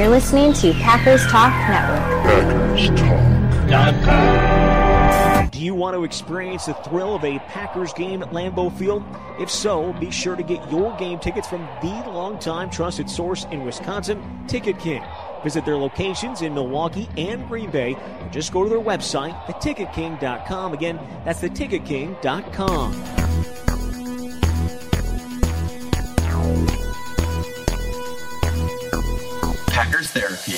You're listening to Packers Talk Network. Packers Talk. Do you want to experience the thrill of a Packers game at Lambeau Field? If so, be sure to get your game tickets from the longtime trusted source in Wisconsin, Ticket King. Visit their locations in Milwaukee and Green Bay, or just go to their website, theticketking.com. Again, that's theticketking.com. Packers Therapy.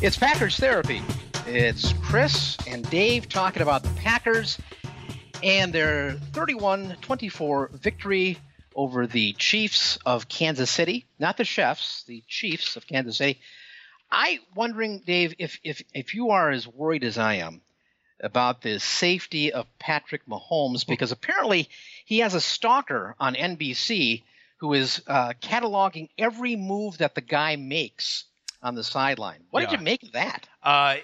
It's Packers Therapy. It's Chris and Dave talking about the Packers and their 31 24 victory over the Chiefs of Kansas City. Not the Chefs, the Chiefs of Kansas City. I wondering, Dave, if, if, if you are as worried as I am about the safety of Patrick Mahomes, because apparently he has a stalker on NBC who is uh, cataloging every move that the guy makes on the sideline. What yeah. did you make of that? Uh,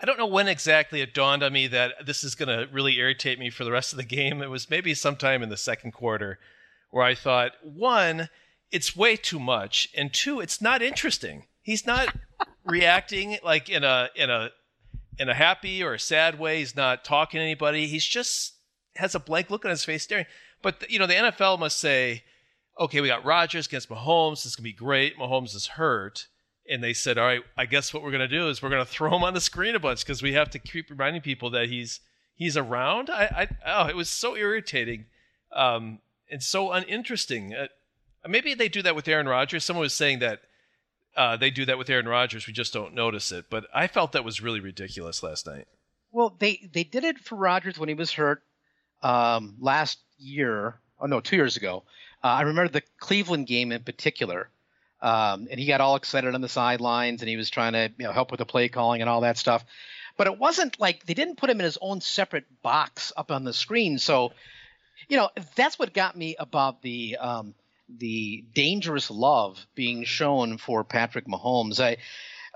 I don't know when exactly it dawned on me that this is going to really irritate me for the rest of the game. It was maybe sometime in the second quarter where I thought, one, it's way too much, and two, it's not interesting. He's not reacting like in a in a in a happy or a sad way. He's not talking to anybody. He's just has a blank look on his face, staring. But you know, the NFL must say, okay, we got Rodgers against Mahomes. This is gonna be great. Mahomes is hurt and they said, "All right, I guess what we're going to do is we're going to throw him on the screen a bunch because we have to keep reminding people that he's he's around." I, I oh, it was so irritating, um, and so uninteresting. Uh, maybe they do that with Aaron Rodgers. Someone was saying that uh, they do that with Aaron Rodgers. We just don't notice it. But I felt that was really ridiculous last night. Well, they they did it for Rodgers when he was hurt um, last year. Oh no, two years ago. Uh, I remember the Cleveland game in particular um, and he got all excited on the sidelines and he was trying to you know, help with the play calling and all that stuff. But it wasn't like they didn't put him in his own separate box up on the screen. So, you know, that's what got me about the um, the dangerous love being shown for Patrick Mahomes. I,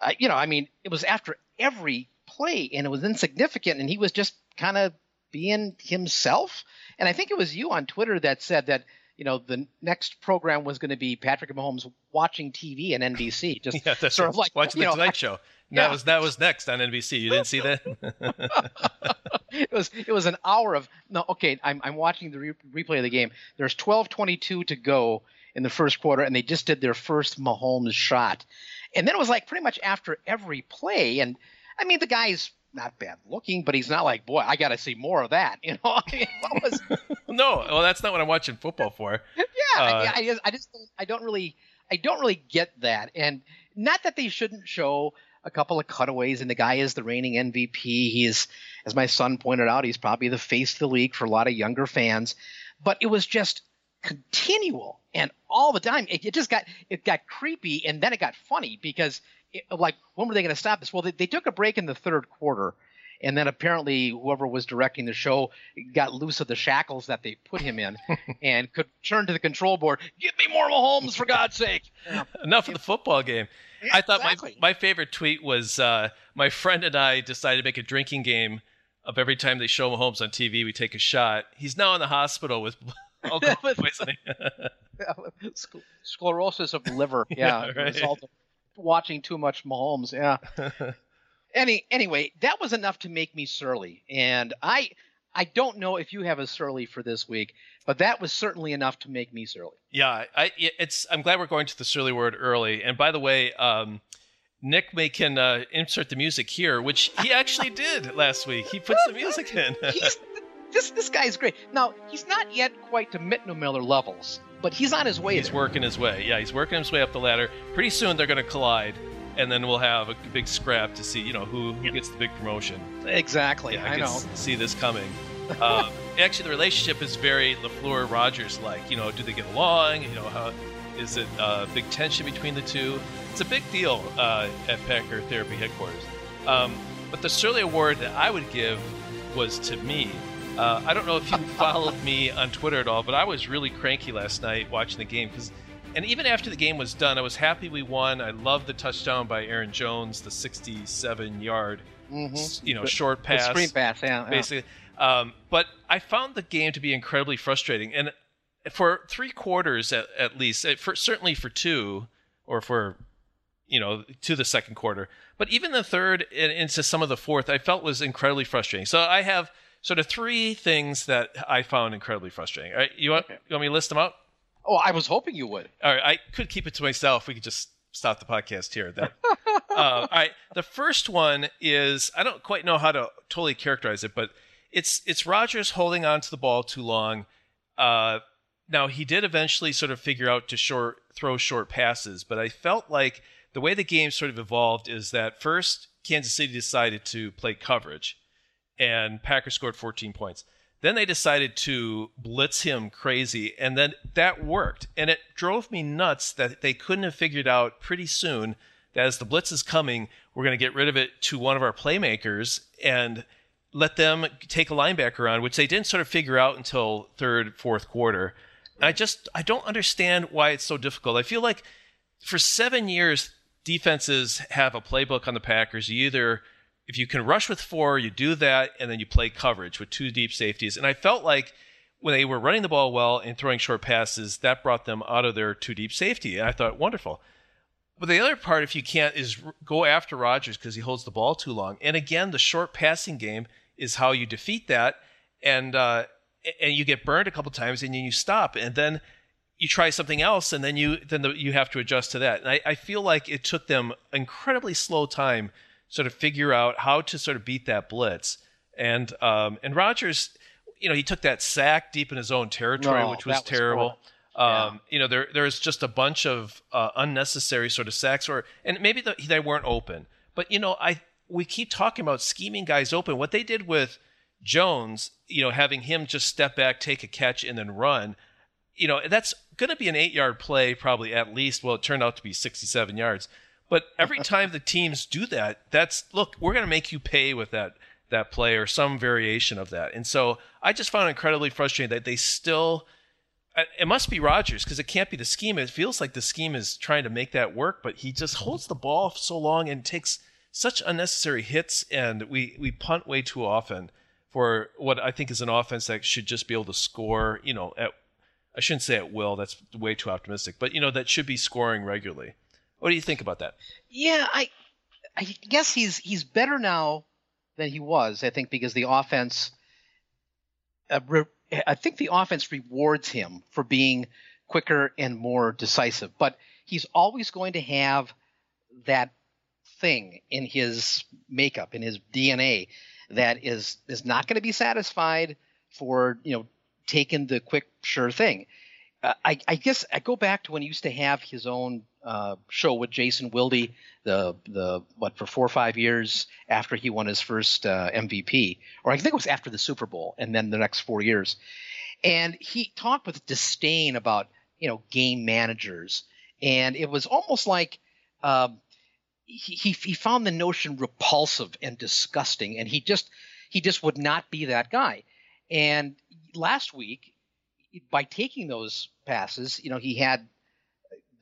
I, you know, I mean, it was after every play and it was insignificant, and he was just kind of being himself. And I think it was you on Twitter that said that you know, the next program was going to be Patrick Mahomes watching TV and NBC, just yeah, sort of like watching the know, Tonight Show. Yeah. That was that was next on NBC. You didn't see that? it was it was an hour of no. Okay, I'm I'm watching the re- replay of the game. There's 12:22 to go in the first quarter, and they just did their first Mahomes shot, and then it was like pretty much after every play, and I mean the guy's not bad looking, but he's not like, boy, I got to see more of that. You know, I mean, was... no, well, that's not what I'm watching football for. Yeah, uh, I, I, just, I just, don't, I don't really, I don't really get that, and not that they shouldn't show a couple of cutaways, and the guy is the reigning MVP. He's, as my son pointed out, he's probably the face of the league for a lot of younger fans. But it was just continual and all the time. It, it just got it got creepy, and then it got funny because like when were they going to stop this? Well, they, they took a break in the third quarter, and then apparently whoever was directing the show got loose of the shackles that they put him in, and could turn to the control board. Give me more Mahomes for God's sake! Enough of the football game. Yeah, I thought exactly. my my favorite tweet was uh, my friend and I decided to make a drinking game of every time they show Mahomes on TV, we take a shot. He's now in the hospital with alcohol poisoning. Sclerosis of the liver. Yeah, yeah right watching too much Mahomes. Yeah. Any anyway, that was enough to make me surly, and I I don't know if you have a surly for this week, but that was certainly enough to make me surly. Yeah, I it's I'm glad we're going to the surly word early. And by the way, um, Nick may can uh, insert the music here, which he actually did last week. He puts the music in. This this guy is great. Now he's not yet quite to Mitno Miller levels, but he's on his way. He's there. working his way. Yeah, he's working his way up the ladder. Pretty soon they're going to collide, and then we'll have a big scrap to see, you know, who, who gets the big promotion. Exactly. Yeah, I, I know. See this coming. uh, actually, the relationship is very Lafleur Rodgers like. You know, do they get along? You know, how is it uh, big tension between the two? It's a big deal uh, at Packer Therapy headquarters. Um, but the Surly Award that I would give was to me Uh, I don't know if you followed me on Twitter at all, but I was really cranky last night watching the game because, and even after the game was done, I was happy we won. I loved the touchdown by Aaron Jones, the 67-yard, Mm-hmm. you know, short pass, screen pass, yeah, yeah. basically. Um, but I found the game to be incredibly frustrating, and for three quarters at, at least, eh, for certainly for two, or for you know to the second quarter, but even the third and into some of the fourth, I felt was incredibly frustrating. So I have sort of three things that I found incredibly frustrating. All right, you want, you want me to list them out? Oh, I was hoping you would. All right, I could keep it to myself. We could just stop the podcast here. That, uh, all right, the first one is I don't quite know how to totally characterize it, but it's it's Rodgers holding on to the ball too long. Uh, now he did eventually sort of figure out to short throw short passes, but I felt like the way the game sort of evolved is that first Kansas City decided to play coverage, and Packers scored 14 points. Then they decided to blitz him crazy, and then that worked. And it drove me nuts that they couldn't have figured out pretty soon that as the blitz is coming, we're going to get rid of it to one of our playmakers and let them take a linebacker on, which they didn't sort of figure out until third, fourth quarter. And I just I don't understand why it's so difficult. I feel like for seven years, defenses have a playbook on the Packers. You either if you can rush with four, you do that, and then you play coverage with two deep safeties. And I felt like when they were running the ball well and throwing short passes, that brought them out of their two deep safety. And I thought, wonderful. But the other part, if you can't, is go after Rodgers because he holds the ball too long. And again, the short passing game is how you defeat that. And uh, and you get burned a couple times, and then you stop, and then you try something else, and then you then the, you have to adjust to that. And I, I feel like it took them incredibly slow time sort of figure out how to sort of beat that blitz. And um, and Rodgers, you know, he took that sack deep in his own territory, No, which was was terrible. horrible. um, You know, there there's just a bunch of uh, unnecessary sort of sacks, or and maybe the, they weren't open. But you know, I we keep talking about scheming guys open. What they did with Jones, you know, having him just step back, take a catch, and then run. You know, that's going to be an eight-yard play, probably at least. Well, it turned out to be 67 yards. But every time the teams do that, that's look, we're going to make you pay with that that play or some variation of that. And so I just found it incredibly frustrating that they still. It must be Rodgers because it can't be the scheme. It feels like the scheme is trying to make that work, but he just holds the ball so long and takes such unnecessary hits, and we we punt way too often for what I think is an offense that should just be able to score. You know, at I shouldn't say at will. That's way too optimistic, but you know that should be scoring regularly. What do you think about that? Yeah, I I guess he's he's better now than he was. I think because the offense, uh, re- I think the offense rewards him for being quicker and more decisive. But he's always going to have that thing in his makeup, in his DNA, that is is not going to be satisfied for you know taking the quick sure thing. Uh, I, I guess I go back to when he used to have his own uh, show with Jason Wilde, the the what for four or five years after he won his first uh, MVP, or I think it was after the Super Bowl, and then the next four years, and he talked with disdain about you know game managers, and it was almost like um, he, he he found the notion repulsive and disgusting, and he just he just would not be that guy. And last week, by taking those passes, you know, he had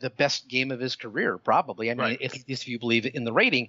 the best game of his career, probably. I mean, Right. if, if you believe in the rating,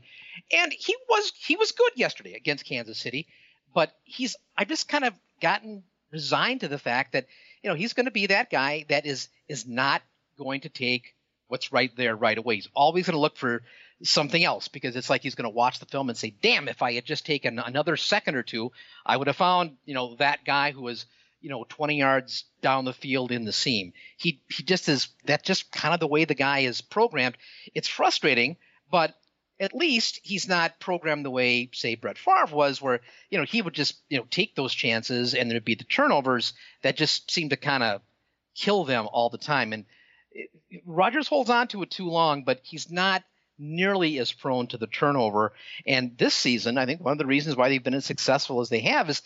and he was he was good yesterday against Kansas City, but he's I just kind of gotten resigned to the fact that you know he's going to be that guy that is is not going to take what's right there right away. He's always going to look for something else because it's like he's going to watch the film and say, "Damn, if I had just taken another second or two, I would have found you know that guy who was." You know 20 yards down the field in the seam. He he just is that's just kind of the way the guy is programmed. It's frustrating but at least he's not programmed the way say Brett Favre was where you know he would just you know take those chances and there'd be the turnovers that just seem to kind of kill them all the time. And eh, Rodgers holds on to it too long but he's not nearly as prone to the turnover. And this season I think one of the reasons why they've been as successful as they have is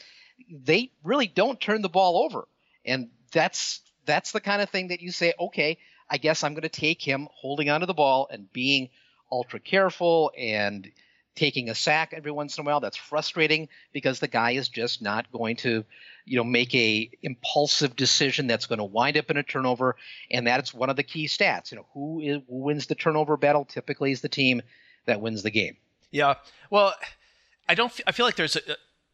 they really don't turn the ball over. And that's that's the kind of thing that you say, okay, I guess I'm going to take him holding onto the ball and being ultra careful and taking a sack every once in a while. That's frustrating because the guy is just not going to, you know, make a impulsive decision that's going to wind up in a turnover, and that's one of the key stats. You know, who, is, who wins the turnover battle typically is the team that wins the game. Yeah. Well, I don't. I feel like there's a.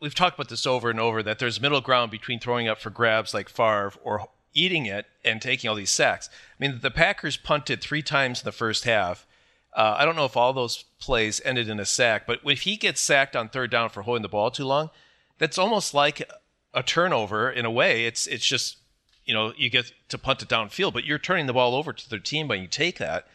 We've talked about this over and over that there's middle ground between throwing up for grabs like Favre or eating it and taking all these sacks. I mean, the Packers punted three times in the first half. Uh, I don't know if all those plays ended in a sack, but if he gets sacked on third down for holding the ball too long, that's almost like a turnover in a way. It's it's just you know you get to punt it downfield, but you're turning the ball over to their team when you take that.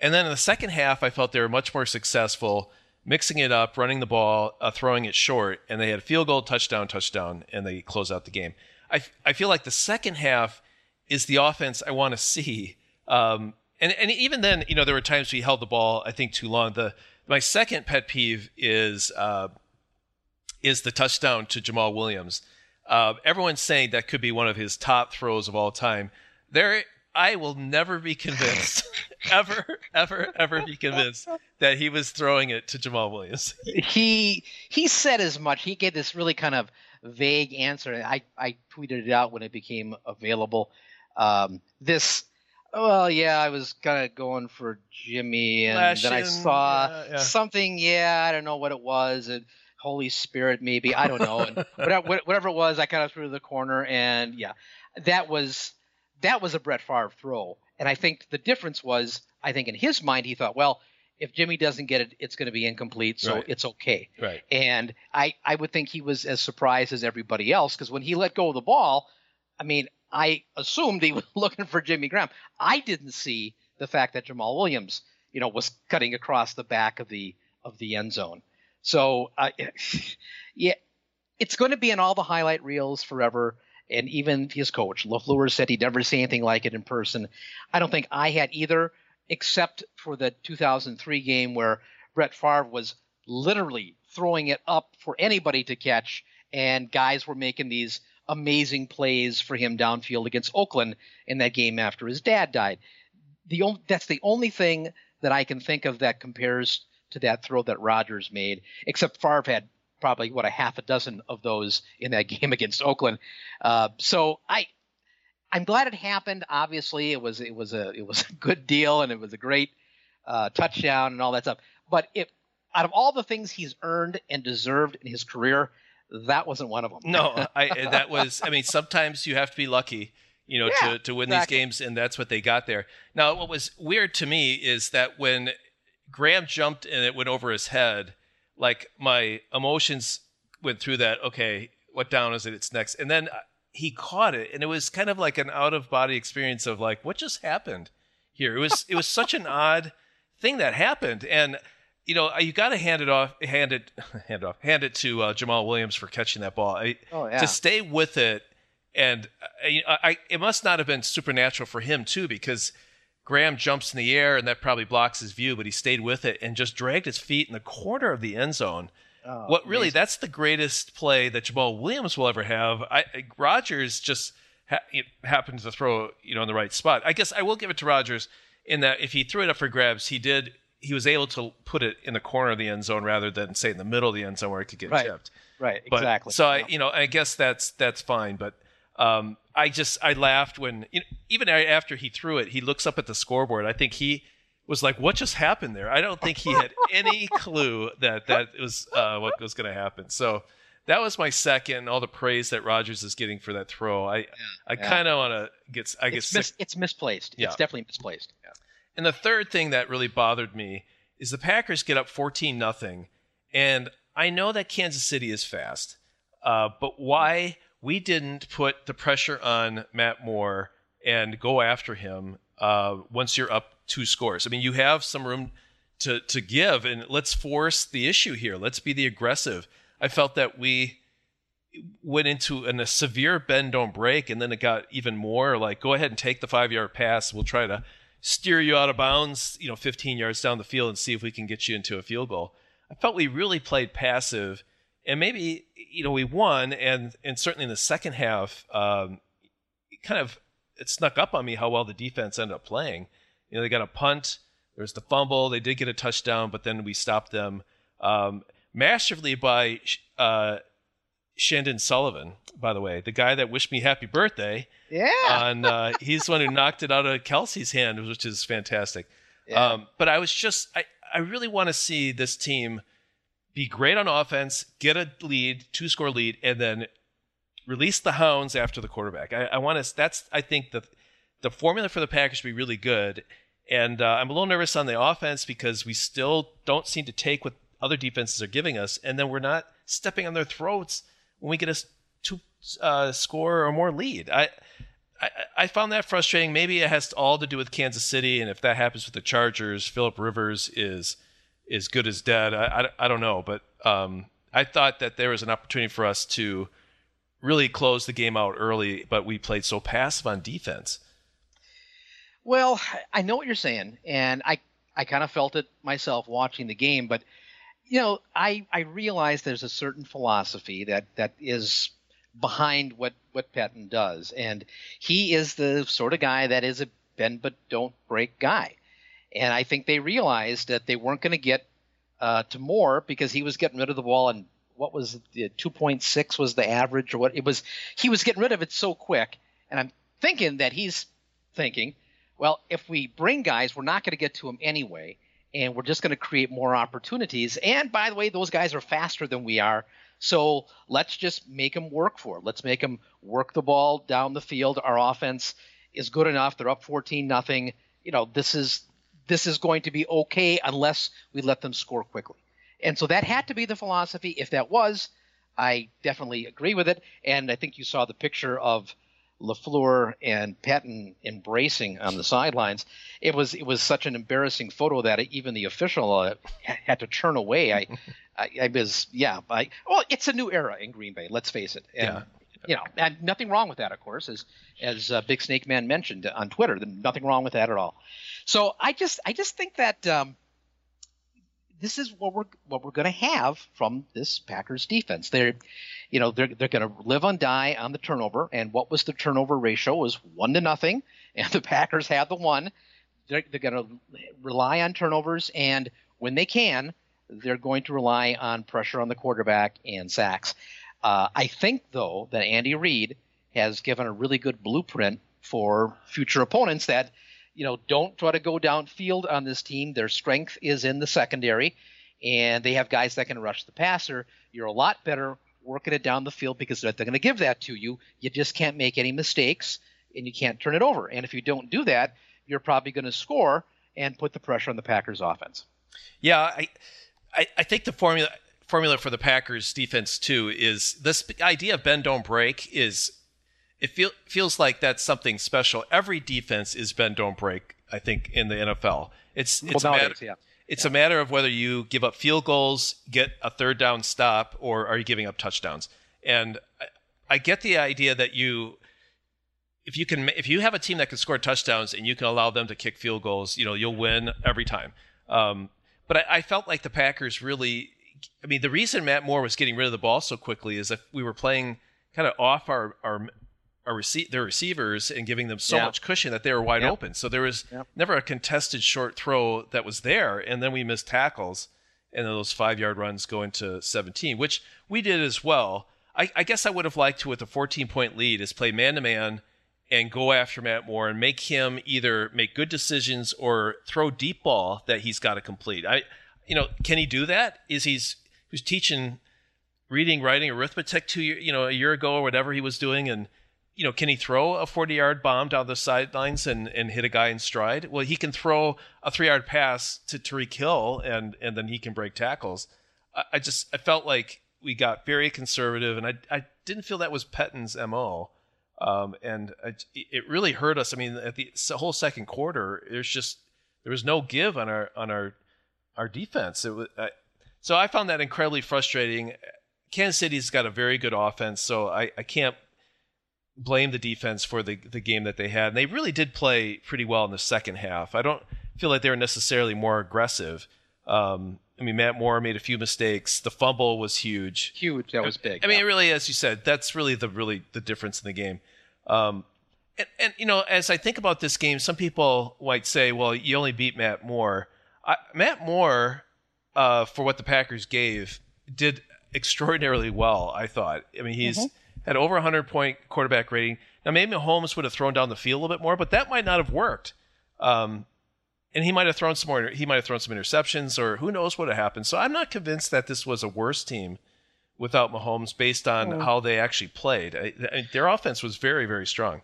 And then in the second half, I felt they were much more successful mixing it up, running the ball, uh, throwing it short, and they had a field goal, touchdown, touchdown, and they close out the game. I, I feel like the second half is the offense I want to see. Um, and and even then, you know, there were times we held the ball I think too long. The my second pet peeve is uh, is the touchdown to Jamaal Williams. Uh, everyone's saying that could be one of his top throws of all time. There, I will never be convinced, ever, ever, ever be convinced that he was throwing it to Jamaal Williams. he he said as much. He gave this really kind of vague answer. I I tweeted it out when it became available. Um, this well, yeah, I was kind of going for Jimmy, and then I saw yeah, yeah. something. Yeah, I don't know what it was. And Holy Spirit, maybe I don't know. And whatever, whatever it was, I kind of threw to the corner, and yeah, that was that was a Brett Favre throw. And I think the difference was, I think in his mind, he thought, well, if Jimmy doesn't get it, it's going to be incomplete, so right. it's okay. Right. And I, I would think he was as surprised as everybody else because when he let go of the ball, I mean, I assumed he was looking for Jimmy Graham. I didn't see the fact that Jamaal Williams, you know, was cutting across the back of the of the end zone. So, uh, yeah, it's going to be in all the highlight reels forever. And even his coach, LaFleur, said he'd never see anything like it in person. I don't think I had either, except for the 2003 game where Brett Favre was literally throwing it up for anybody to catch, and guys were making these amazing plays for him downfield against Oakland in that game after his dad died. The only, that's the only thing that I can think of that compares to that throw that Rodgers made, except Favre had probably what a half a dozen of those in that game against Oakland. Uh, so I, I'm glad it happened. Obviously, it was it was a it was a good deal and it was a great uh, touchdown and all that stuff. But it, out of all the things he's earned and deserved in his career, that wasn't one of them. no, I that was. I mean, sometimes you have to be lucky, you know, yeah, to to win exactly. these games, and that's what they got there. Now, what was weird to me is that when Graham jumped and it went over his head, like my emotions went through that. Okay, what down is it? It's next, and then he caught it, and it was kind of like an out of body experience of like, what just happened here? It was it was such an odd thing that happened, and you know, you got to hand it off, hand it, hand it off, hand it to uh, Jamaal Williams for catching that ball. I, oh, yeah. To stay with it, and I, I, it must not have been supernatural for him too, because Graham jumps in the air and that probably blocks his view, but he stayed with it and just dragged his feet in the corner of the end zone. Oh, what really? Amazing. That's the greatest play that Jamaal Williams will ever have. I, Rodgers just ha- happened to throw, you know, in the right spot. I guess I will give it to Rodgers in that if he threw it up for grabs, he did he was able to put it in the corner of the end zone rather than say in the middle of the end zone where it could get right. tipped. Right. But, exactly. So I, you know, I guess that's that's fine. But um, I just I laughed when you know, even after he threw it, he looks up at the scoreboard. I think he was like, "What just happened there?" I don't think he had any clue that that was uh, what was going to happen. So that was my second. All the praise that Rodgers is getting for that throw. I yeah, I yeah. kind of want to get. I guess mis- it's misplaced. Yeah. It's definitely misplaced. Yeah. And the third thing that really bothered me is the Packers get up 14 nothing, and I know that Kansas City is fast, uh, but why we didn't put the pressure on Matt Moore and go after him uh, once you're up two scores? I mean, you have some room to to give, and let's force the issue here. Let's be the aggressive. I felt that we went into an, a severe bend don't break and then it got even more like go ahead and take the five yard pass we'll try to steer you out of bounds, you know, 15 yards down the field and see if we can get you into a field goal. I felt we really played passive, and maybe you know we won, and and certainly in the second half, um, it kind of it snuck up on me how well the defense ended up playing. You know, they got a punt, there was the fumble, they did get a touchdown, but then we stopped them Um, masterfully by uh, Chandon Sullivan, by the way, the guy that wished me happy birthday. Yeah. On uh, he's the one who knocked it out of Kelce's hand, which is fantastic. Yeah. Um, but I was just I, I really want to see this team be great on offense, get a lead, two score lead, and then release the hounds after the quarterback. I, I want to. That's I think the the formula for the Packers to be really good. And uh, I'm a little nervous on the offense because we still don't seem to take what other defenses are giving us, and then we're not stepping on their throats when we get a two uh, score or more lead. I, I I found that frustrating. Maybe it has all to do with Kansas City, and if that happens with the Chargers, Philip Rivers is is good as dead. I, I, I don't know, but um, I thought that there was an opportunity for us to really close the game out early, but we played so passive on defense. Well, I know what you're saying, and I I kind of felt it myself watching the game, but you know, I I realize there's a certain philosophy that that is behind what what Pettine does, and he is the sort of guy that is a bend but don't break guy, and I think they realized that they weren't going to get uh, to more because he was getting rid of the ball and what was it, 2.6 was the average or what it was he was getting rid of it so quick. And i'm thinking that he's thinking well if we bring guys we're not going to get to them anyway and we're just going to create more opportunities. And by the way those guys are faster than we are. So let's just make them work for it. Let's make them work the ball down the field. Our offense is good enough. They're up 14 nothing. You know this is this is going to be okay unless we let them score quickly and so that had to be the philosophy. If that was, I definitely agree with it. And I think you saw the picture of LaFleur and Pettine embracing on the sidelines. It was it was such an embarrassing photo that even the official uh, had to turn away. I, I, I was yeah. I, well, it's a new era in Green Bay. Let's face it. And, Yeah. You know, and nothing wrong with that, of course, as as uh, Big Snake Man mentioned on Twitter. Nothing wrong with that at all. So I just I just think that um, this is what we're what we're going to have from this Packers defense. They're, you know, they're they're going to live and die on the turnover. And what was the turnover ratio? It was one to nothing, and the Packers had the one. They're, they're going to rely on turnovers, and when they can, they're going to rely on pressure on the quarterback and sacks. Uh, I think though that Andy Reid has given a really good blueprint for future opponents that you know, don't try to go downfield on this team. Their strength is in the secondary, and they have guys that can rush the passer. You're a lot better working it down the field because they're, going to give that to you. You just can't make any mistakes, and you can't turn it over. And if you don't do that, you're probably going to score and put the pressure on the Packers' offense. Yeah, I, I, I think the formula formula for the Packers defense too is this idea of bend don't break is it feel, feels like that's something special. Every defense is bend don't break. I think in the NFL, it's it's well, a matter, yeah. it's a matter of whether you give up field goals, get a third down stop, or are you giving up touchdowns. And I, I get the idea that you if you can if you have a team that can score touchdowns and you can allow them to kick field goals, you know you'll win every time. Um, but I, I felt like the Packers really. I mean, the reason Matt Moore was getting rid of the ball so quickly is that we were playing kind of off our our our rece- their receivers and giving them so Yeah. much cushion that they were wide open. So there was never a contested short throw that was there, and then we missed tackles, and then those five yard runs go into 17, which we did as well. I, I guess I would have liked to, with a 14 point lead, is play man to man and go after Matt Moore and make him either make good decisions or throw deep ball that he's got to complete. I, you know, can he do that? Is he's who's teaching reading, writing, arithmetic two year, you know, a year ago or whatever he was doing, and you know, can he throw a 40 yard bomb down the sidelines and, and hit a guy in stride? Well, he can throw a three yard pass to Tyreek Hill and, and then he can break tackles. I, I just, I felt like we got very conservative and I, I didn't feel that was Pettine's MO. Um, and I, it really hurt us. I mean, at the whole second quarter, there's just, there was no give on our, on our, our defense. It was, I, so I found that incredibly frustrating. Kansas City's got a very good offense, so I, I can't blame the defense for the the game that they had. And they really did play pretty well in the second half. I don't feel like they were necessarily more aggressive. Um, I mean, Matt Moore made a few mistakes. The fumble was huge. Huge. That was big. I mean, yeah. really, as you said, that's really the really the difference in the game. Um, and, and you know, as I think about this game, some people might say, "Well, you only beat Matt Moore." I, Matt Moore uh, for what the Packers gave, did extraordinarily well. I thought. I mean, he's mm-hmm. had over 100 point quarterback rating. Now maybe Mahomes would have thrown down the field a little bit more, but that might not have worked. Um, and he might have thrown some more. He might have thrown some interceptions, or who knows what would have happened. So I'm not convinced that this was a worse team without Mahomes, based on mm. how they actually played. I, I, their offense was very, very strong.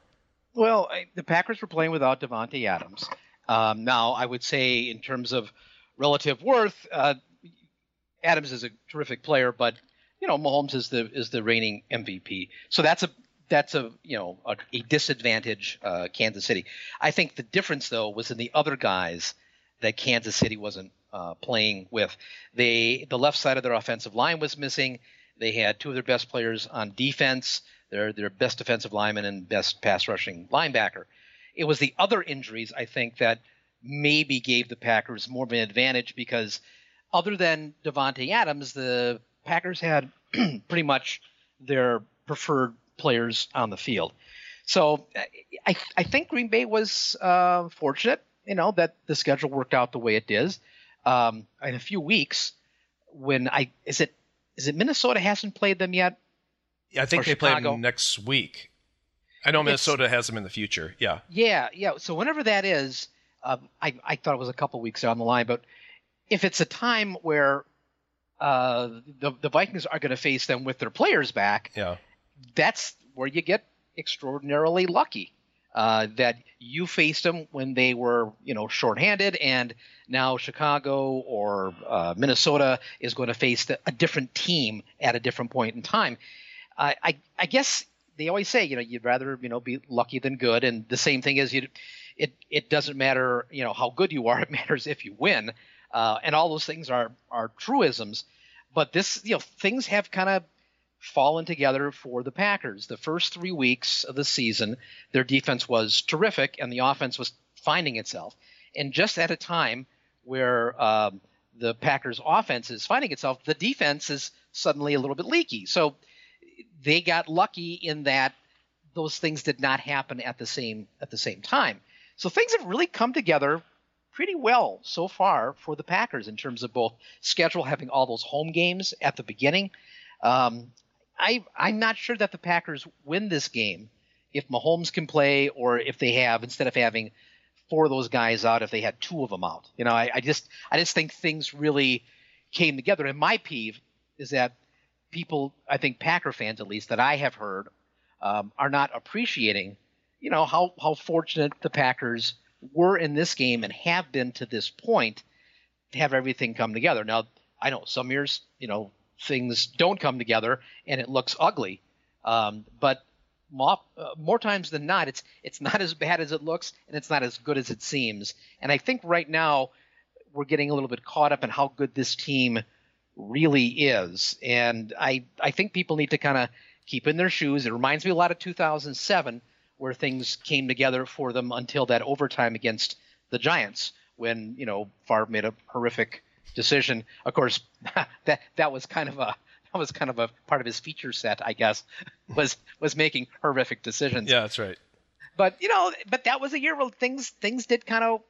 Well, I, the Packers were playing without Davante Adams. Um, now, I would say in terms of relative worth, uh, Adams is a terrific player, but you know Mahomes is the is the reigning MVP. So that's a that's a you know a, a disadvantage uh, Kansas City. I think the difference though was in the other guys that Kansas City wasn't uh, playing with. They the left side of their offensive line was missing. They had two of their best players on defense. Their their best defensive lineman and best pass rushing linebacker. It was the other injuries I think that maybe gave the Packers more of an advantage because other than Davante Adams, the Packers had pretty much their preferred players on the field. So I, I think Green Bay was uh, fortunate, you know, that the schedule worked out the way it did. Um, in a few weeks, when I is it is it Minnesota hasn't played them yet? Yeah, I think they Chicago? play them next week. I know Minnesota has them in the future. Yeah. Yeah, yeah. So whenever that is, um, I I thought it was a couple weeks down the line, but if it's a time where uh, the the Vikings are going to face them with their players back, yeah, that's where you get extraordinarily lucky. Uh, that you faced them when they were, you know, shorthanded, and now Chicago or uh, Minnesota is going to face the, a different team at a different point in time. Uh, I, I guess they always say, you know, you'd rather, you know, be lucky than good, and the same thing is you, it, it doesn't matter, you know, how good you are. It matters if you win, uh, and all those things are are truisms. But this, you know, things have kind of fallen together for the Packers. The first three weeks of the season, their defense was terrific, and the offense was finding itself. And just at a time where um, the Packers' offense is finding itself, the defense is suddenly a little bit leaky. So they got lucky in that those things did not happen at the same at the same time. So things have really come together pretty well so far for the Packers in terms of both schedule, having all those home games at the beginning. Um, I, I'm not sure that the Packers win this game if Mahomes can play, or if they have instead of having four of those guys out, if they had two of them out. You know, I, I just I just think things really came together. And my peeve is that people, I think Packer fans at least that I have heard, um, are not appreciating, you know, how how fortunate the Packers were in this game and have been to this point to have everything come together. Now, I know some years, you know, things don't come together and it looks ugly. Um, but more, uh, more, times than not, it's it's not as bad as it looks and it's not as good as it seems. And I think right now we're getting a little bit caught up in how good this team really is. And I I think people need to kind of keep in their shoes. It reminds me a lot of 2007 where things came together for them until that overtime against the Giants when you know Favre made a horrific decision. Of course, that that was kind of a that was kind of a part of his feature set, I guess, was was making horrific decisions. Yeah, that's right. But you know, but that was a year where things things did kind of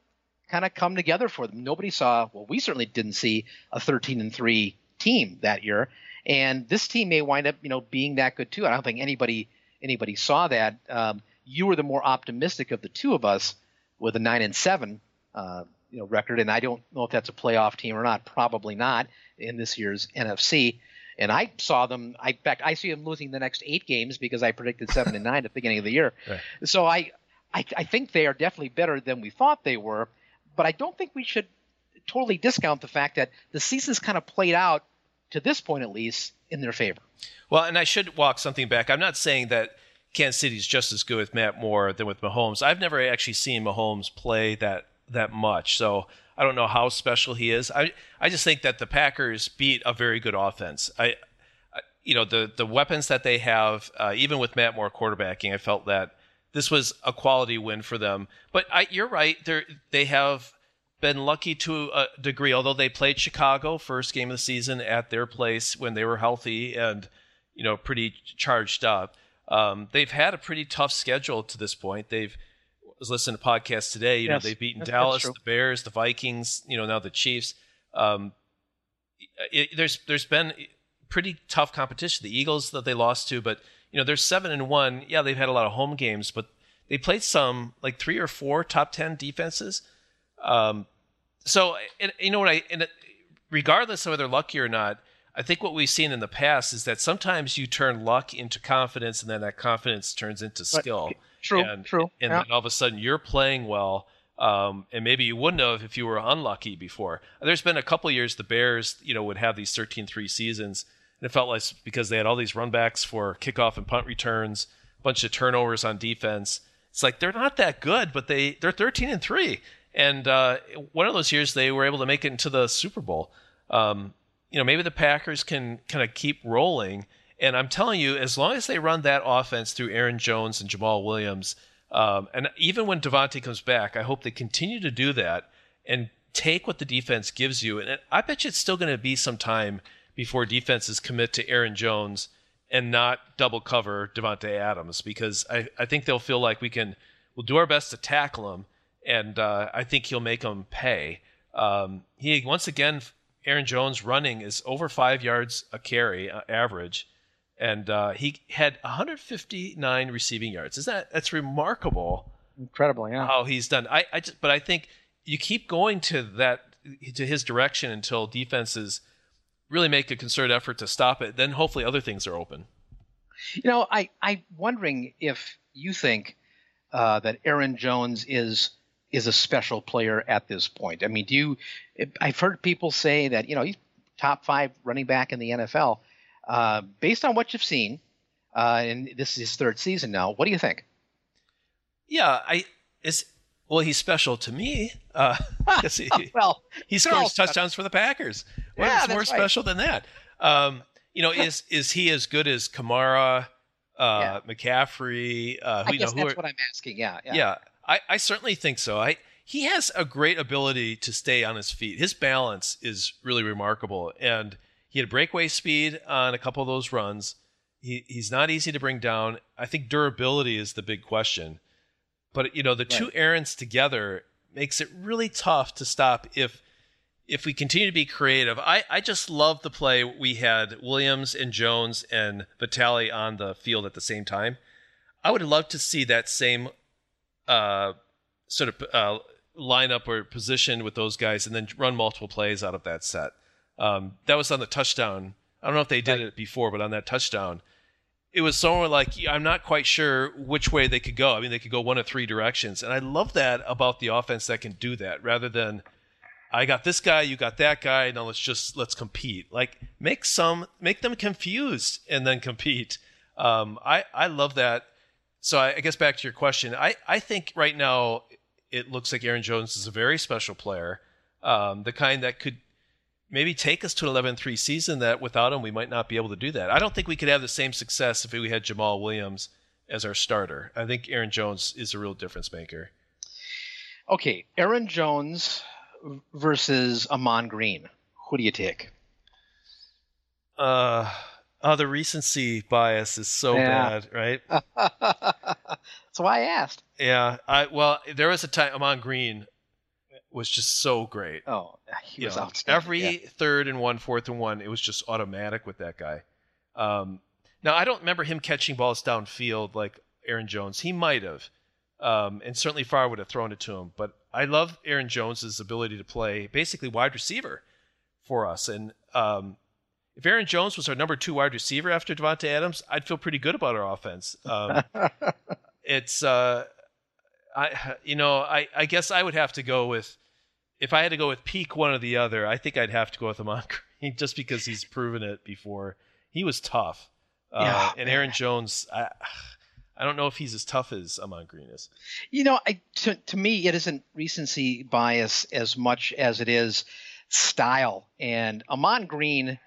kind of come together for them. Nobody saw, well, we certainly didn't see a 13 and three team that year, and this team may wind up, you know, being that good too. I don't think anybody anybody saw that. Um, you were the more optimistic of the two of us with a nine and seven uh, you know record, and I don't know if that's a playoff team or not. Probably not in this year's NFC. And I saw them. I in fact I see them losing the next eight games because I predicted seven and nine at the beginning of the year. Right. So I, I I think they are definitely better than we thought they were. But I don't think we should totally discount the fact that the season's kind of played out to this point at least in their favor. Well, and I should walk something back. I'm not saying that Kansas City's just as good with Matt Moore than with Mahomes. I've never actually seen Mahomes play that that much. So I don't know how special he is. I I just think that the Packers beat a very good offense. I, I you know the the weapons that they have, uh, even with Matt Moore quarterbacking, I felt that this was a quality win for them. But I, you're right. They they have been lucky to a degree, although they played Chicago first game of the season at their place when they were healthy and you know pretty charged up. Um, they've had a pretty tough schedule to this point. They've was listening to podcasts today. You yes, know, they've beaten Dallas, the Bears, the Vikings. You know, now the Chiefs. Um, it, there's there's been pretty tough competition. The Eagles that they lost to, but you know they're seven and one. Yeah, they've had a lot of home games, but they played some like three or four top ten defenses. Um, so and, you know what I and regardless of whether lucky or not, I think what we've seen in the past is that sometimes you turn luck into confidence, and then that confidence turns into skill. True, and, true. And yeah. then all of a sudden you're playing well. Um, and maybe you wouldn't have if you were unlucky before. There's been a couple years the Bears, you know, would have these 13-3 seasons, and it felt like because they had all these runbacks for kickoff and punt returns, a bunch of turnovers on defense. It's like they're not that good, but they they're 13 and three, and uh, one of those years they were able to make it into the Super Bowl. Um, you know, maybe the Packers can kind of keep rolling. And I'm telling you, as long as they run that offense through Aaron Jones and Jamaal Williams, um, and even when Davante comes back, I hope they continue to do that and take what the defense gives you. And I bet you it's still going to be some time before defenses commit to Aaron Jones and not double cover Davante Adams because I, I think they'll feel like we can we'll do our best to tackle him, and uh, I think he'll make them pay. Um, he once again, Aaron Jones running is over five yards a carry uh, average and uh, he had 159 receiving yards. Is that that's remarkable? Incredible, yeah. How he's done. I, I just, but I think you keep going to that to his direction until defenses really make a concerted effort to stop it. Then hopefully other things are open. You know, I I'm wondering if you think uh, that Aaron Jones is is a special player at this point. I mean, do you? I've heard people say that you know he's top five running back in the NFL. Uh, based on what you've seen, uh, and this is his third season now, what do you think? Yeah, I is well, he's special to me. Uh, he, well, he scores touchdowns for the Packers. What yeah, is more right. special than that? Um, you know, is is he as good as Kamara, uh, yeah. McCaffrey? Uh, who, I guess you know, that's are, what I'm asking. Yeah, yeah, yeah. I, I certainly think so. I he has a great ability to stay on his feet. His balance is really remarkable, and he had breakaway speed on a couple of those runs. He, he's not easy to bring down. I think durability is the big question. But you know, the right. two Aarons together makes it really tough to stop if if we continue to be creative. I, I just love the play we had Williams and Jones and Vitale on the field at the same time. I would love to see that same uh, sort of uh, lineup or position with those guys and then run multiple plays out of that set. Um, that was on the touchdown. I don't know if they did it before, but on that touchdown, it was somewhere like I'm not quite sure which way they could go. I mean, they could go one of three directions, and I love that about the offense that can do that rather than I got this guy, you got that guy. Now let's just let's compete. Like make some make them confused and then compete. Um, I I love that. So I, I guess back to your question, I I think right now it looks like Aaron Jones is a very special player, um, the kind that could maybe take us to an 11-3 season that without him we might not be able to do that. I don't think we could have the same success if we had Jamaal Williams as our starter. I think Aaron Jones is a real difference maker. Okay, Aaron Jones versus Ahman Green. Who do you take? Uh, oh, the recency bias is so yeah. bad, right? That's why I asked. Yeah, I well, there was a time Ahman Green was just so great. Oh, he You was know, outstanding. Every yeah. third and one, fourth and one, it was just automatic with that guy. Um, now I don't remember him catching balls downfield like Aaron Jones. He might have, um, and certainly Favre would have thrown it to him. But I love Aaron Jones's ability to play basically wide receiver for us. And um, if Aaron Jones was our number two wide receiver after Davante Adams, I'd feel pretty good about our offense. Um, it's uh, I you know I I guess I would have to go with if I had to go with peak one or the other. I think I'd have to go with Ahman Green just because he's proven it before. He was tough, uh, Yeah, and Aaron Jones. I I don't know if he's as tough as Ahman Green is. You know, I, to, to me, it isn't recency bias as much as it is style. And Ahman Green,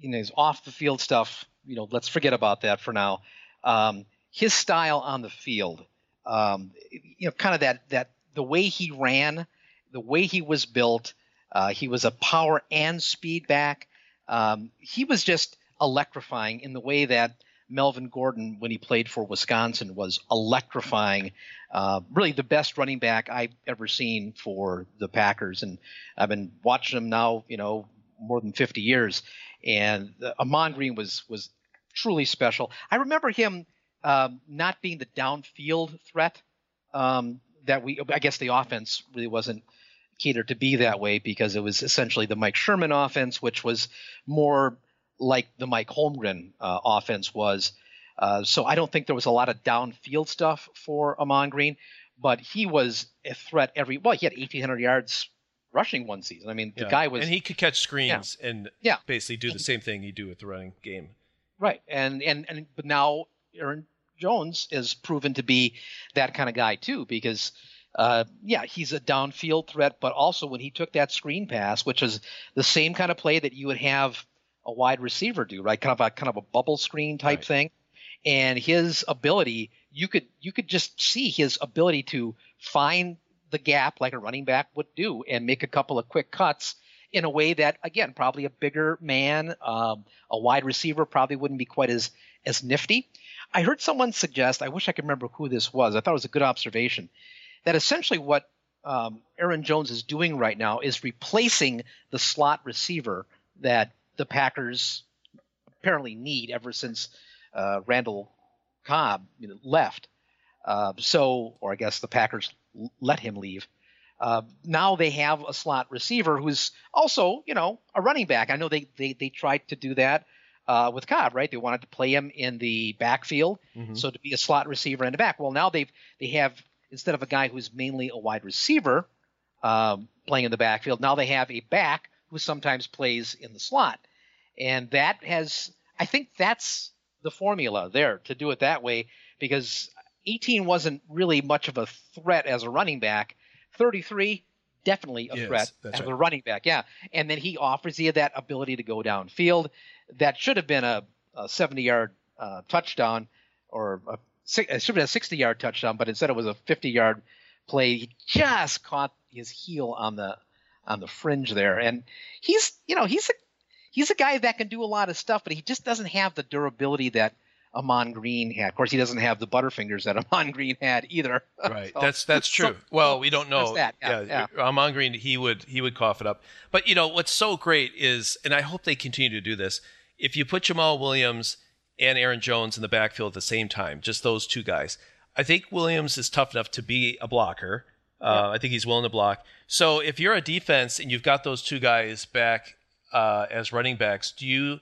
you know, his off the field stuff, you know, let's forget about that for now. Um, his style on the field, um, you know, kind of that, that the way he ran, the way he was built, uh, he was a power and speed back. Um, he was just electrifying in the way that Melvin Gordon, when he played for Wisconsin, was electrifying. Uh, really, the best running back I've ever seen for the Packers, and I've been watching him now. You know, more than 50 years. And uh, Ahman Green was was truly special. I remember him um, not being the downfield threat um, that we. I guess the offense really wasn't catered to be that way because it was essentially the Mike Sherman offense, which was more like the Mike Holmgren uh, offense was. Uh, so I don't think there was a lot of downfield stuff for Ahman Green, but he was a threat every. Well, he had 1,800 yards rushing one season. I mean, the Yeah. guy was and he could catch screens and Yeah. basically do the same thing he do with the running game. right, and and and but now Aaron Jones is proven to be that kind of guy too, because. Uh, yeah, he's a downfield threat, but also when he took that screen pass, which is the same kind of play that you would have a wide receiver do, right? Kind of a kind of a bubble screen type Right. thing. And his ability, you could you could just see his ability to find the gap like a running back would do and make a couple of quick cuts in a way that again probably a bigger man, um, a wide receiver probably wouldn't be quite as as nifty. I heard someone suggest, I wish I could remember who this was. I thought it was a good observation that essentially what um, Aaron Jones is doing right now is replacing the slot receiver that the Packers apparently need ever since uh, Randall Cobb you know, left. Uh, so, or I guess the Packers l- let him leave. Uh, now they have a slot receiver who's also, you know, a running back. I know they they, they tried to do that uh, with Cobb, right? They wanted to play him in the backfield, Mhm. so to be a slot receiver in the back. Well, now they've they have instead of a guy who's mainly a wide receiver um, playing in the backfield, now they have a back who sometimes plays in the slot, and that has I think that's the formula there to do it that way because 18 wasn't really much of a threat as a running back. 33 definitely a Yes, threat as right. a running back. Yeah, and then he offers you that ability to go downfield. That should have been a, a 70 yard uh, touchdown or a, it should have been a 60 yard touchdown, but instead it was a 50 yard play. He just caught his heel on the on the fringe there, and he's you know he's a he's a guy that can do a lot of stuff, but he just doesn't have the durability that Ahman Green had. Of course, he doesn't have the butterfingers that Ahman Green had either. Right. So- that's that's so- true. well, we don't know. That. Yeah, yeah. Ahman Green, he would he would cough it up. But you know what's so great is, and I hope they continue to do this. If you put Jamaal Williams and Aaron Jones in the backfield at the same time, just those two guys, I think Williams is tough enough to be a blocker. Uh, I think he's willing to block. So if you're a defense and you've got those two guys back uh, as running backs, do you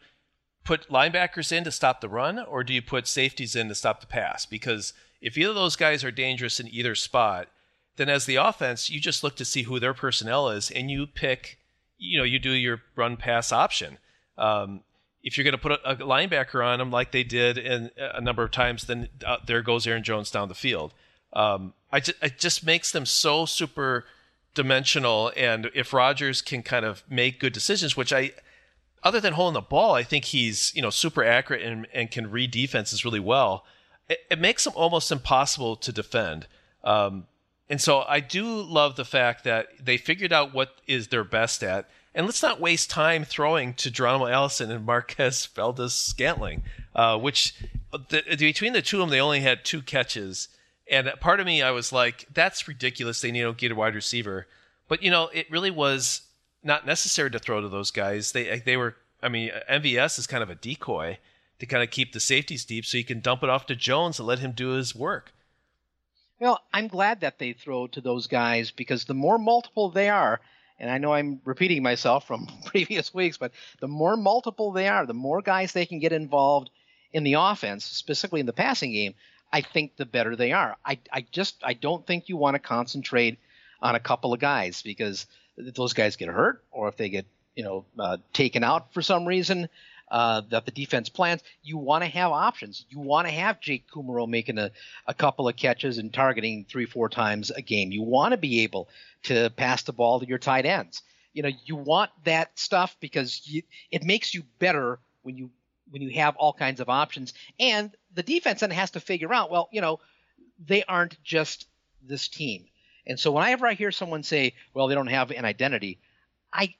put linebackers in to stop the run, or do you put safeties in to stop the pass? Because if either of those guys are dangerous in either spot, then as the offense, you just look to see who their personnel is, and you pick, you know, you do your run pass option. Um, if you're going to put a, a linebacker on them like they did in a number of times, then uh, there goes Aaron Jones down the field. Um, I ju- it just makes them so super dimensional, and if Rodgers can kind of make good decisions, which I other than holding the ball, I think he's you know super accurate and, and can read defenses really well. It, it makes him almost impossible to defend. Um, and so I do love the fact that they figured out what is their best at. And let's not waste time throwing to Geronimo Allison and Marquez Valdes Scantling, uh, which the, between the two of them, they only had two catches. And part of me, I was like, that's ridiculous. They need to get a wide receiver. But, you know, it really was not necessary to throw to those guys. They they were. I mean, MVS is kind of a decoy to kind of keep the safeties deep, so you can dump it off to Jones and let him do his work. Well, I'm glad that they throw to those guys because the more multiple they are, and I know I'm repeating myself from previous weeks, but the more multiple they are, the more guys they can get involved in the offense, specifically in the passing game, I think the better they are. I, I just I don't think you want to concentrate on a couple of guys because if those guys get hurt or if they get you know uh, taken out for some reason uh, that the defense plans, you want to have options. You want to have Jake Kumerow making a, a couple of catches and targeting three four times a game. You want to be able to pass the ball to your tight ends. You know you want that stuff because you, it makes you better when you when you have all kinds of options. And the defense then has to figure out well you know they aren't just this team. And so whenever i hear someone say well they don't have an identity i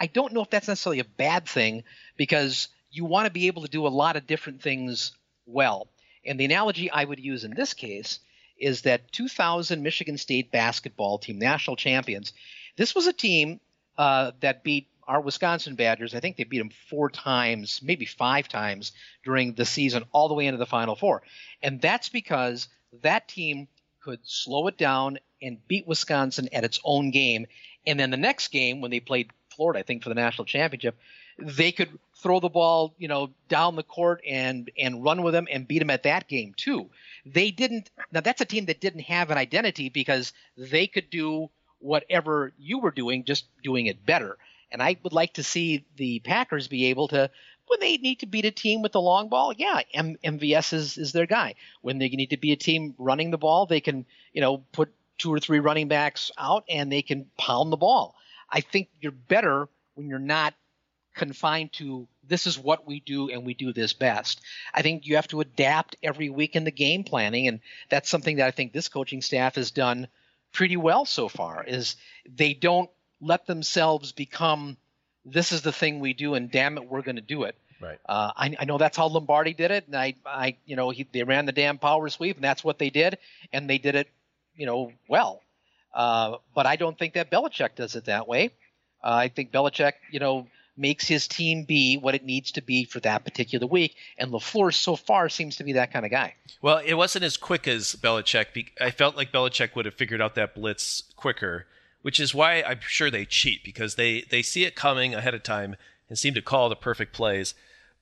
i don't know if that's necessarily a bad thing because you want to be able to do a lot of different things well. And the analogy i would use in this case is that 2000 michigan state basketball team national champions this was a team uh, that beat our Wisconsin Badgers, I think they beat them four times, maybe five times during the season, all the way into the Final Four. And that's because that team could slow it down and beat Wisconsin at its own game. And then the next game, when they played Florida, I think for the national championship, they could throw the ball, you know, down the court and and run with them and beat them at that game too. They didn't. Now that's a team that didn't have an identity because they could do whatever you were doing, just doing it better. And I would like to see the Packers be able to, when they need to beat a team with the long ball, yeah, M- MVS is, is their guy. When they need to be a team running the ball, they can, you know, put two or three running backs out and they can pound the ball. I think you're better when you're not confined to this is what we do and we do this best. I think you have to adapt every week in the game planning, and that's something that I think this coaching staff has done pretty well so far. Is they don't let themselves become this is the thing we do, and damn it, we're going to do it. Right. Uh, I, I, know that's how Lombardi did it, and I, I, you know, he, they ran the damn power sweep, and that's what they did, and they did it, you know, well. Uh, but I don't think that Belichick does it that way. Uh, I think Belichick, you know, makes his team be what it needs to be for that particular week. And LaFleur so far seems to be that kind of guy. Well, it wasn't as quick as Belichick. I felt like Belichick would have figured out that blitz quicker, which is why I'm sure they cheat because they, they see it coming ahead of time and seem to call the perfect plays.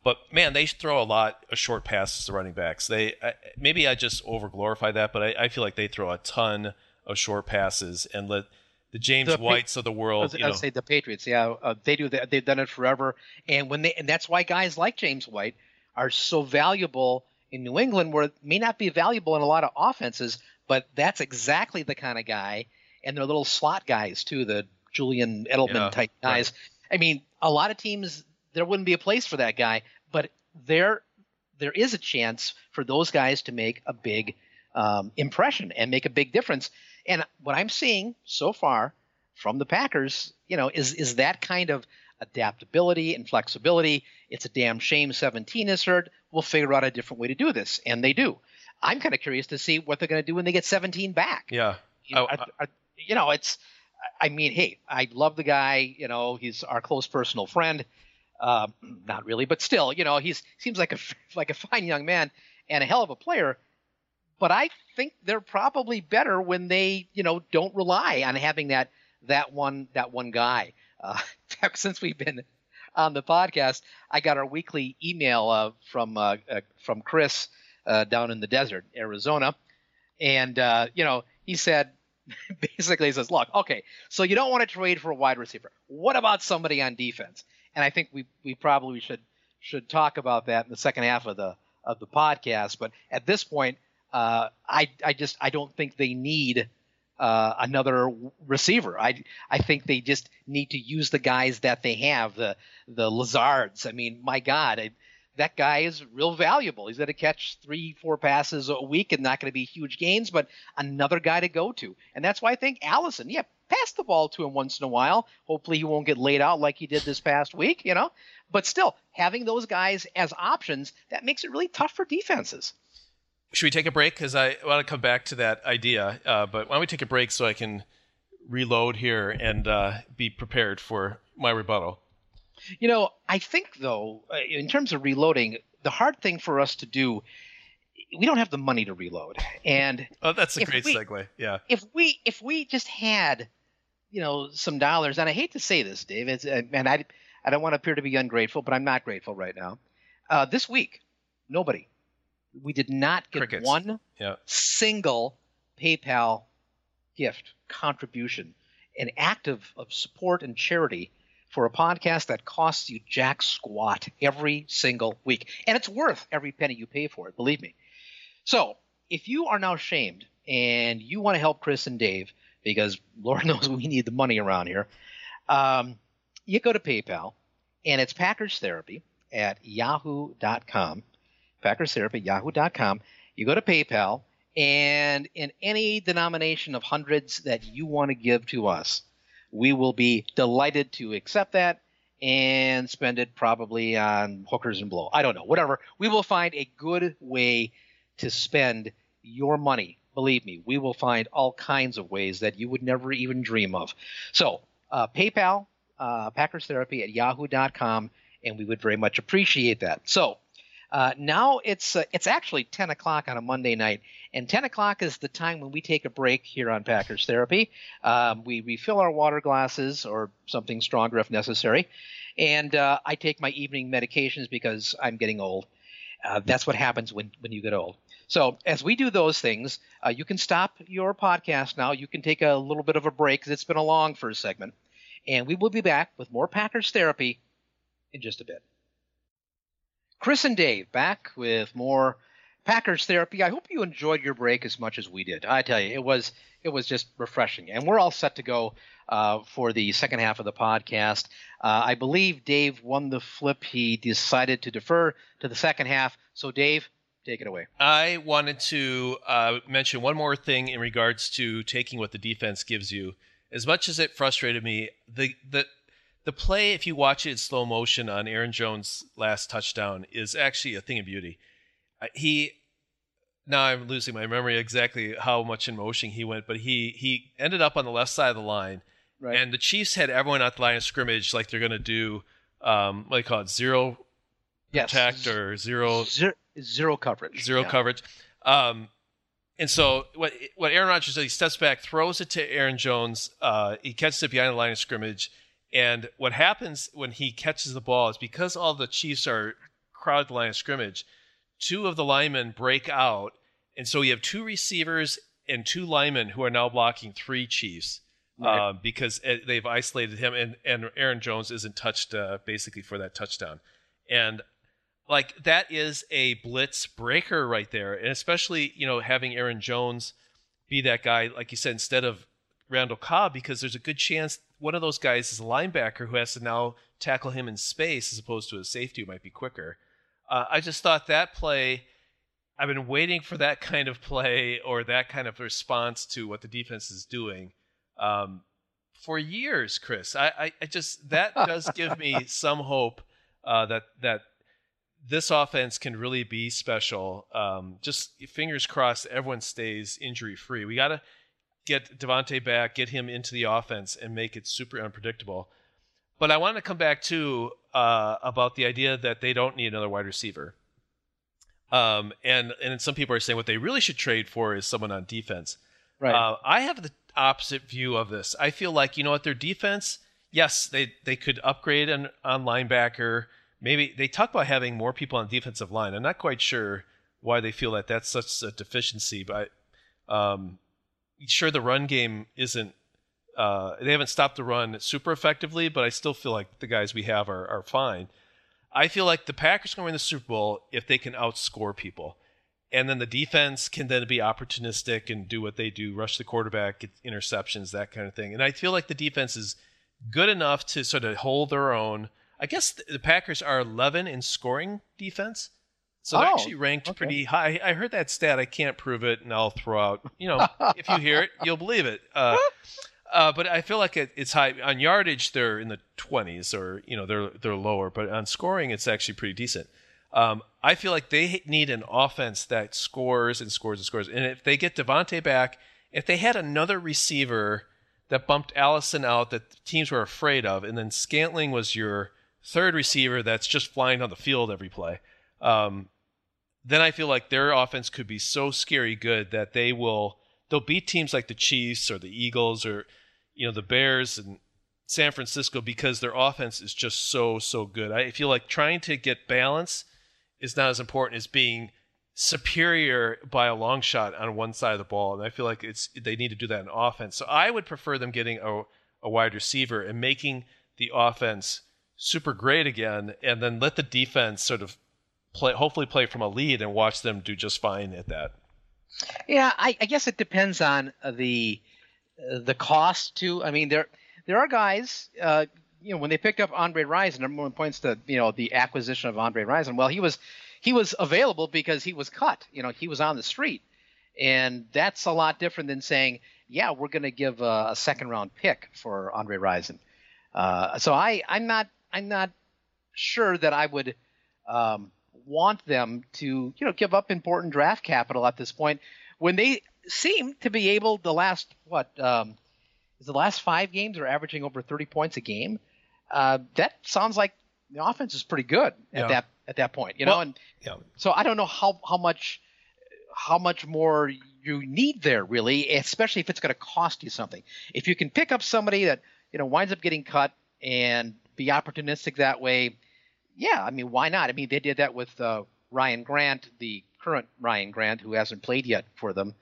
But man, they throw a lot of short passes to running backs. They maybe I just overglorify that, but I, I feel like they throw a ton of short passes and let – the James the, Whites of the world. I was, say the Patriots. Yeah, uh, they do that. They've done it forever, and when they and that's why guys like James White are so valuable in New England, where it may not be valuable in a lot of offenses, but that's exactly the kind of guy. And they're little slot guys too, the Julian Edelman yeah, type guys. Right. I mean, a lot of teams there wouldn't be a place for that guy, but there there is a chance for those guys to make a big um, impression and make a big difference. And what I'm seeing so far from the Packers, you know, is is that kind of adaptability and flexibility. It's a damn shame 17 is hurt. We'll figure out a different way to do this, and they do. I'm kind of curious to see what they're going to do when they get 17 back. Yeah. You know, oh, are, are, you know, it's. I mean, hey, I love the guy. You know, he's our close personal friend. Uh, not really, but still, you know, he's seems like a like a fine young man and a hell of a player but I think they're probably better when they, you know, don't rely on having that that one that one guy. Uh, since we've been on the podcast, I got our weekly email uh, from uh, uh from Chris uh, down in the desert, Arizona, and uh, you know he said basically says, look, okay, so you don't want to trade for a wide receiver. What about somebody on defense? And I think we we probably should should talk about that in the second half of the of the podcast. But at this point, uh, I I just I don't think they need uh, another receiver. I I think they just need to use the guys that they have. The the Lazards. I mean, my God, I, that guy is real valuable. He's going to catch three, four passes a week and not going to be huge gains, but another guy to go to. And that's why I think Allison, yeah, pass the ball to him once in a while. Hopefully he won't get laid out like he did this past week, you know. But still, having those guys as options, that makes it really tough for defenses. Should we take a break? Because I want to come back to that idea. Uh, but why don't we take a break so I can reload here and uh, be prepared for my rebuttal? You know, I think though, uh, in terms of reloading, the hard thing for us to do, we don't have the money to reload. And oh, that's a great we, segue. Yeah. If we if we just had, you know, some dollars, and I hate to say this, Dave, it's, uh, and I I don't want to appear to be ungrateful, but I'm not grateful right now. Uh, this week, nobody we did not get Crickets. one yeah. single PayPal gift contribution, an act of, of support and charity for a podcast that costs you jack squat every single week. And it's worth every penny you pay for it, believe me. So if you are now shamed and you want to help Chris and Dave, because Lord knows we need the money around here, um, you go to PayPal and it's Packers Therapy at yahoo.com. Packers Therapy, at yahoo.com. You go to PayPal, and in any denomination of hundreds that you want to give to us, we will be delighted to accept that and spend it probably on hookers and blow. I don't know, whatever. We will find a good way to spend your money. Believe me, we will find all kinds of ways that you would never even dream of. So, uh, PayPal, uh, packerstherapy at yahoo.com, and we would very much appreciate that. So uh, now it's uh, it's actually 10 o'clock on a Monday night, and 10 o'clock is the time when we take a break here on Packers Therapy. Um, we refill our water glasses or something stronger if necessary, and uh, I take my evening medications because I'm getting old. Uh, that's what happens when, when you get old. So as we do those things, uh, you can stop your podcast now. You can take a little bit of a break because it's been a long first segment, and we will be back with more Packers Therapy in just a bit. Chris and Dave back with more Packers therapy. I hope you enjoyed your break as much as we did. I tell you, it was it was just refreshing, and we're all set to go uh, for the second half of the podcast. Uh, I believe Dave won the flip. He decided to defer to the second half. So, Dave, take it away. I wanted to uh, mention one more thing in regards to taking what the defense gives you. As much as it frustrated me, the the the play, if you watch it in slow motion on Aaron Jones' last touchdown, is actually a thing of beauty. Uh, he now I'm losing my memory exactly how much in motion he went, but he he ended up on the left side of the line, right. and the Chiefs had everyone at the line of scrimmage like they're going to do um, what do you call it zero yes. protect or zero zero, zero coverage zero yeah. coverage. Um, and so what what Aaron Rodgers does, he steps back, throws it to Aaron Jones. Uh, he catches it behind the line of scrimmage and what happens when he catches the ball is because all the Chiefs are crowded the line of scrimmage, two of the linemen break out. And so you have two receivers and two linemen who are now blocking three Chiefs right. uh, because they've isolated him. And, and Aaron Jones isn't touched uh, basically for that touchdown. And like that is a blitz breaker right there. And especially, you know, having Aaron Jones be that guy, like you said, instead of Randall Cobb, because there's a good chance one of those guys is a linebacker who has to now tackle him in space as opposed to a safety who might be quicker. Uh, I just thought that play. I've been waiting for that kind of play or that kind of response to what the defense is doing um, for years, Chris. I, I, I, just that does give me some hope uh, that that this offense can really be special. Um, just fingers crossed, everyone stays injury free. We gotta get Davante back, get him into the offense, and make it super unpredictable. But I want to come back to uh, about the idea that they don't need another wide receiver. Um, and and some people are saying what they really should trade for is someone on defense. Right. Uh, I have the opposite view of this. I feel like you know what their defense. Yes, they they could upgrade an on linebacker. Maybe they talk about having more people on defensive line. I'm not quite sure why they feel that that's such a deficiency, but um, sure the run game isn't uh, they haven't stopped the run super effectively, but I still feel like the guys we have are, are fine. I feel like the Packers can win the Super Bowl if they can outscore people. And then the defense can then be opportunistic and do what they do, rush the quarterback, get interceptions, that kind of thing. And I feel like the defense is good enough to sort of hold their own. I guess the Packers are 11 in scoring defense. So they're oh, actually ranked okay. pretty high. I heard that stat. I can't prove it, and I'll throw out. You know, if you hear it, you'll believe it. Uh, uh, but I feel like it, it's high on yardage. They're in the twenties, or you know, they're they're lower. But on scoring, it's actually pretty decent. Um, I feel like they need an offense that scores and scores and scores. And if they get Davante back, if they had another receiver that bumped Allison out that teams were afraid of, and then Scantling was your third receiver that's just flying on the field every play. Um, then I feel like their offense could be so scary good that they will they'll beat teams like the Chiefs or the Eagles or you know the Bears and San Francisco because their offense is just so so good. I feel like trying to get balance is not as important as being superior by a long shot on one side of the ball, and I feel like it's they need to do that in offense. So I would prefer them getting a, a wide receiver and making the offense super great again, and then let the defense sort of play, hopefully play from a lead and watch them do just fine at that. Yeah, I, I guess it depends on the uh, the cost too. I mean, there there are guys. Uh, you know, when they picked up Andre Rison, everyone points to you know the acquisition of Andre Rison. Well, he was he was available because he was cut. You know, he was on the street, and that's a lot different than saying, yeah, we're going to give a, a, second round pick for Andre Rison. Uh, so I I'm not I'm not sure that I would um, want them to, you know, give up important draft capital at this point when they seem to be able the last what um, is the last five games are averaging over 30 points a game. uh, that sounds like the offense is pretty good at Yeah. that at that point. You know, Well, and yeah. so I don't know how how much how much more you need there really, especially if it's going to cost you something. If you can pick up somebody that you know winds up getting cut and be opportunistic that way, yeah, I mean why not? I mean they did that with uh, Ryan Grant, the current Ryan Grant who hasn't played yet for them.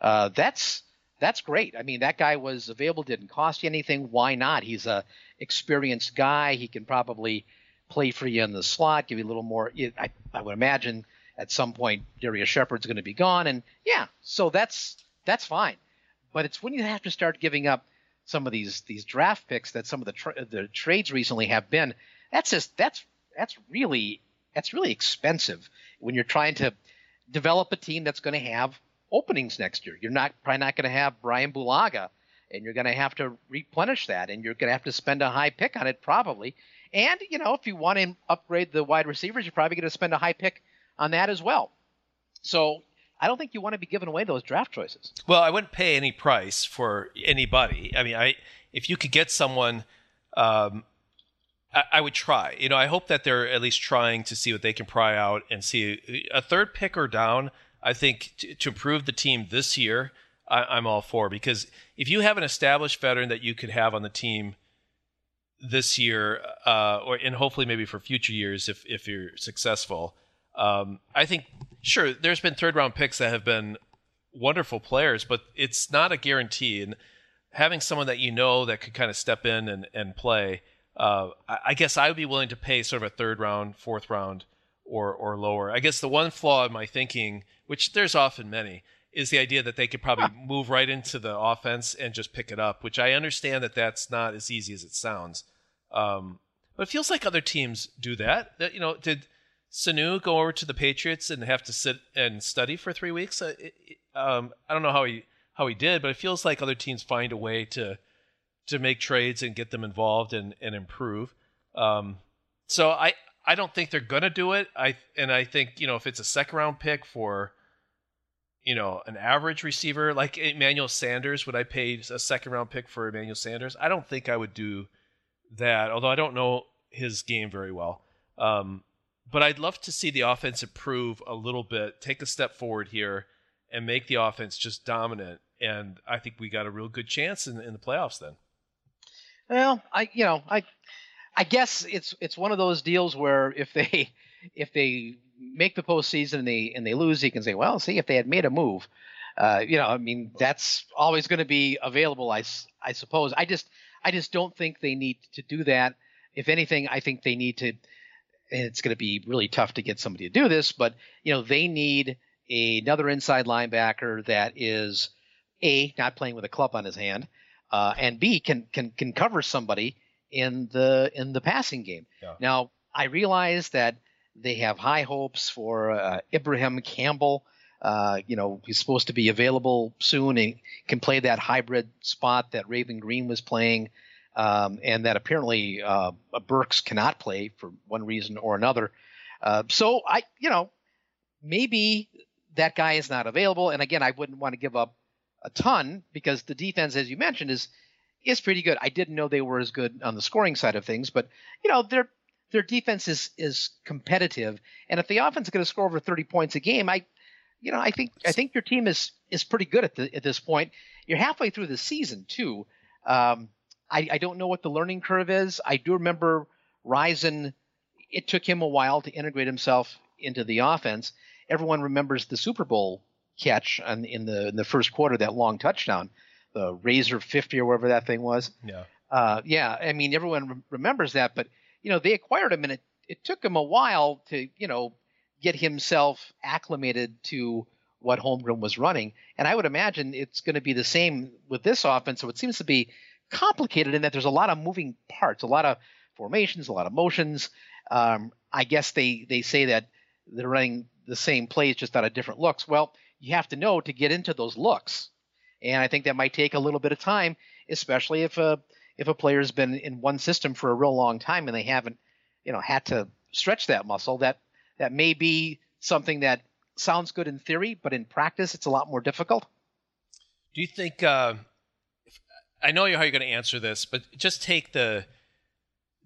Uh, that's that's great. I mean that guy was available, didn't cost you anything. Why not? He's a experienced guy. He can probably play for you in the slot, give you a little more. I, I would imagine at some point Darrius Shepherd's going to be gone, and yeah, so that's that's fine. But it's when you have to start giving up some of these these draft picks that some of the tra- the trades recently have been. That's just that's that's really that's really expensive when you're trying to develop a team that's going to have openings next year. You're not probably not going to have Brian Bulaga, and you're going to have to replenish that, and you're going to have to spend a high pick on it probably. And you know, if you want to upgrade the wide receivers, you're probably going to spend a high pick on that as well. So I don't think you want to be giving away those draft choices. Well, I wouldn't pay any price for anybody. I mean, I if you could get someone, um, I, would try. You know, I hope that they're at least trying to see what they can pry out and see a third pick or down. I think to, to improve the team this year, I, I'm all for because if you have an established veteran that you could have on the team this year, uh, or and hopefully maybe for future years if if you're successful. Um, I think sure there's been third round picks that have been wonderful players, but it's not a guarantee. And having someone that you know that could kind of step in and and play, uh, I, guess I would be willing to pay sort of a third round, fourth round, or or lower. I guess the one flaw in my thinking, which there's often many, is the idea that they could probably move right into the offense and just pick it up. Which I understand that that's not as easy as it sounds. Um, but it feels like other teams do that. That you know, did Sanu go over to the Patriots and have to sit and study for three weeks? Uh, it- um, I don't know how he how he did, but it feels like other teams find a way to to make trades and get them involved and and improve. Um, so I I don't think they're gonna do it. I and I think you know if it's a second round pick for you know an average receiver like Emmanuel Sanders, would I pay a second round pick for Emmanuel Sanders? I don't think I would do that. Although I don't know his game very well. Um, but I'd love to see the offense improve a little bit, take a step forward here, and make the offense just dominant. And I think we got a real good chance in, in the playoffs then. Well, I you know I I guess it's it's one of those deals where if they if they make the postseason and they and they lose, you can say, well, see, if they had made a move, uh, you know, I mean, that's always going to be available, I, I suppose. I just I just don't think they need to do that. If anything, I think they need to. And it's going to be really tough to get somebody to do this, but you know, they need another inside linebacker that is a not playing with a club on his hand, uh, and b can can can cover somebody in the in the passing game. Yeah. Now I realize that they have high hopes for uh, Ibraheim Campbell. Uh, you know he's supposed to be available soon and can play that hybrid spot that Raven Greene was playing, um, and that apparently uh, Burks cannot play for one reason or another. Uh, so I you know maybe that guy is not available, and again I wouldn't want to give up a ton because the defense, as you mentioned, is is pretty good. I didn't know they were as good on the scoring side of things, but you know their their defense is is competitive, and if the offense is going to score over 30 points a game, I you know I think I think your team is is pretty good at the at this point. You're halfway through the season too. Um, I, I don't know what the learning curve is. I do remember Rison. It took him a while to integrate himself into the offense. Everyone remembers the Super Bowl catch on, in the in the first quarter, that long touchdown, the Razor 50 or whatever that thing was. Yeah. Uh, yeah, I mean everyone re- remembers that, but you know they acquired him, and it, it took him a while to you know get himself acclimated to what Holmgren was running, and I would imagine it's going to be the same with this offense. So it seems to be complicated in that there's a lot of moving parts, a lot of formations, a lot of motions. Um, I guess they they say that they're running the same plays just out of different looks. Well, you have to know to get into those looks, and I think that might take a little bit of time, especially if a if a player's been in one system for a real long time and they haven't, you know, had to stretch that muscle. That that may be something that sounds good in theory, but in practice, it's a lot more difficult. Do you think? Uh, I know how you're going to answer this, but just take the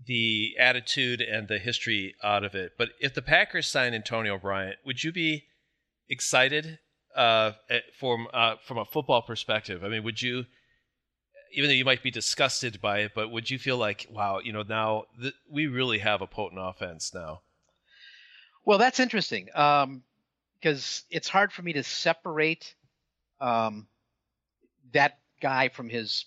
the attitude and the history out of it. But if the Packers sign Antonio Bryant, would you be excited uh, from uh, from a football perspective? I mean, would you, even though you might be disgusted by it, but would you feel like, wow, you know, now th- we really have a potent offense now? Well, that's interesting because um, it's hard for me to separate um, that guy from his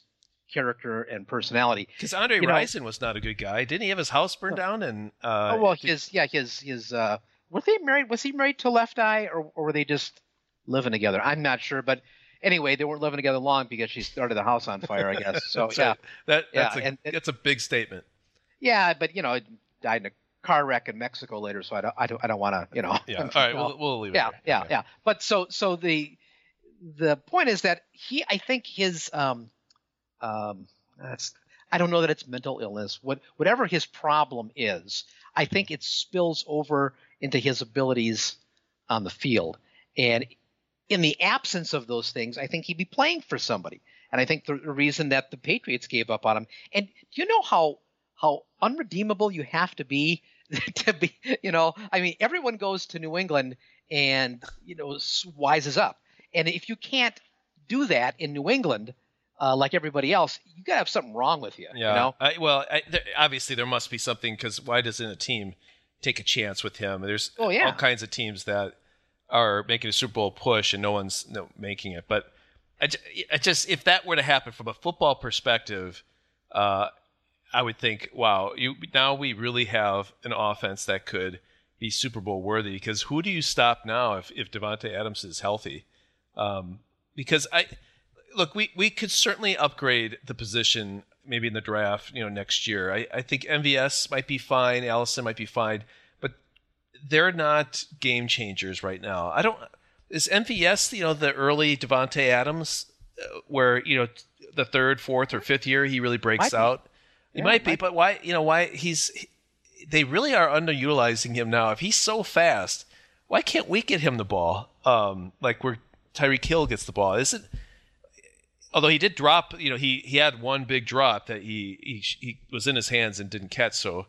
character and personality. Because Andre you Rison know, was not a good guy. Didn't he have his house burned down? And uh, oh well, his yeah, his his uh, was he married? Was he married to Left Eye, or, or were they just living together? I'm not sure, but anyway, they weren't living together long because she started the house on fire. I guess so. yeah, right. that that's yeah, a and, that's a big statement. Yeah, but you know, died in a car wreck in Mexico later, so I don't I don't I don't want to you know. Yeah. All right, we'll, we'll leave it. Yeah, yeah, okay. yeah. But so so the the point is that he I think his um um that's I don't know that it's mental illness. What whatever his problem is, I think it spills over into his abilities on the field. And in the absence of those things, I think he'd be playing for somebody. And I think the reason that the Patriots gave up on him. And do you know how how unredeemable you have to be to be? You know, I mean, everyone goes to New England and you know wises up. And if you can't do that in New England, uh, like everybody else, you got to have something wrong with you. Yeah. You know? I, well, I, there, obviously there must be something because why doesn't a team take a chance with him? There's oh, yeah. all kinds of teams that are making a Super Bowl push and no one's making it. But I, I, just if that were to happen from a football perspective, uh, I would think, wow, you now we really have an offense that could be Super Bowl worthy. Because who do you stop now if if Davante Adams is healthy? Um, because I look, we, we could certainly upgrade the position maybe in the draft, you know, next year. I, I think MVS might be fine, Allison might be fine, they're not game changers right now. I don't. Is MVS, you know, the early Davante Adams, uh, where you know the third, fourth, or fifth year he really breaks might out? He yeah, might be, might but why? You know, why he's they really are underutilizing him now. If he's so fast, why can't we get him the ball? Um, like where Tyreek Hill gets the ball, isn't? although he did drop, you know, he he had one big drop that he he, he was in his hands and didn't catch. So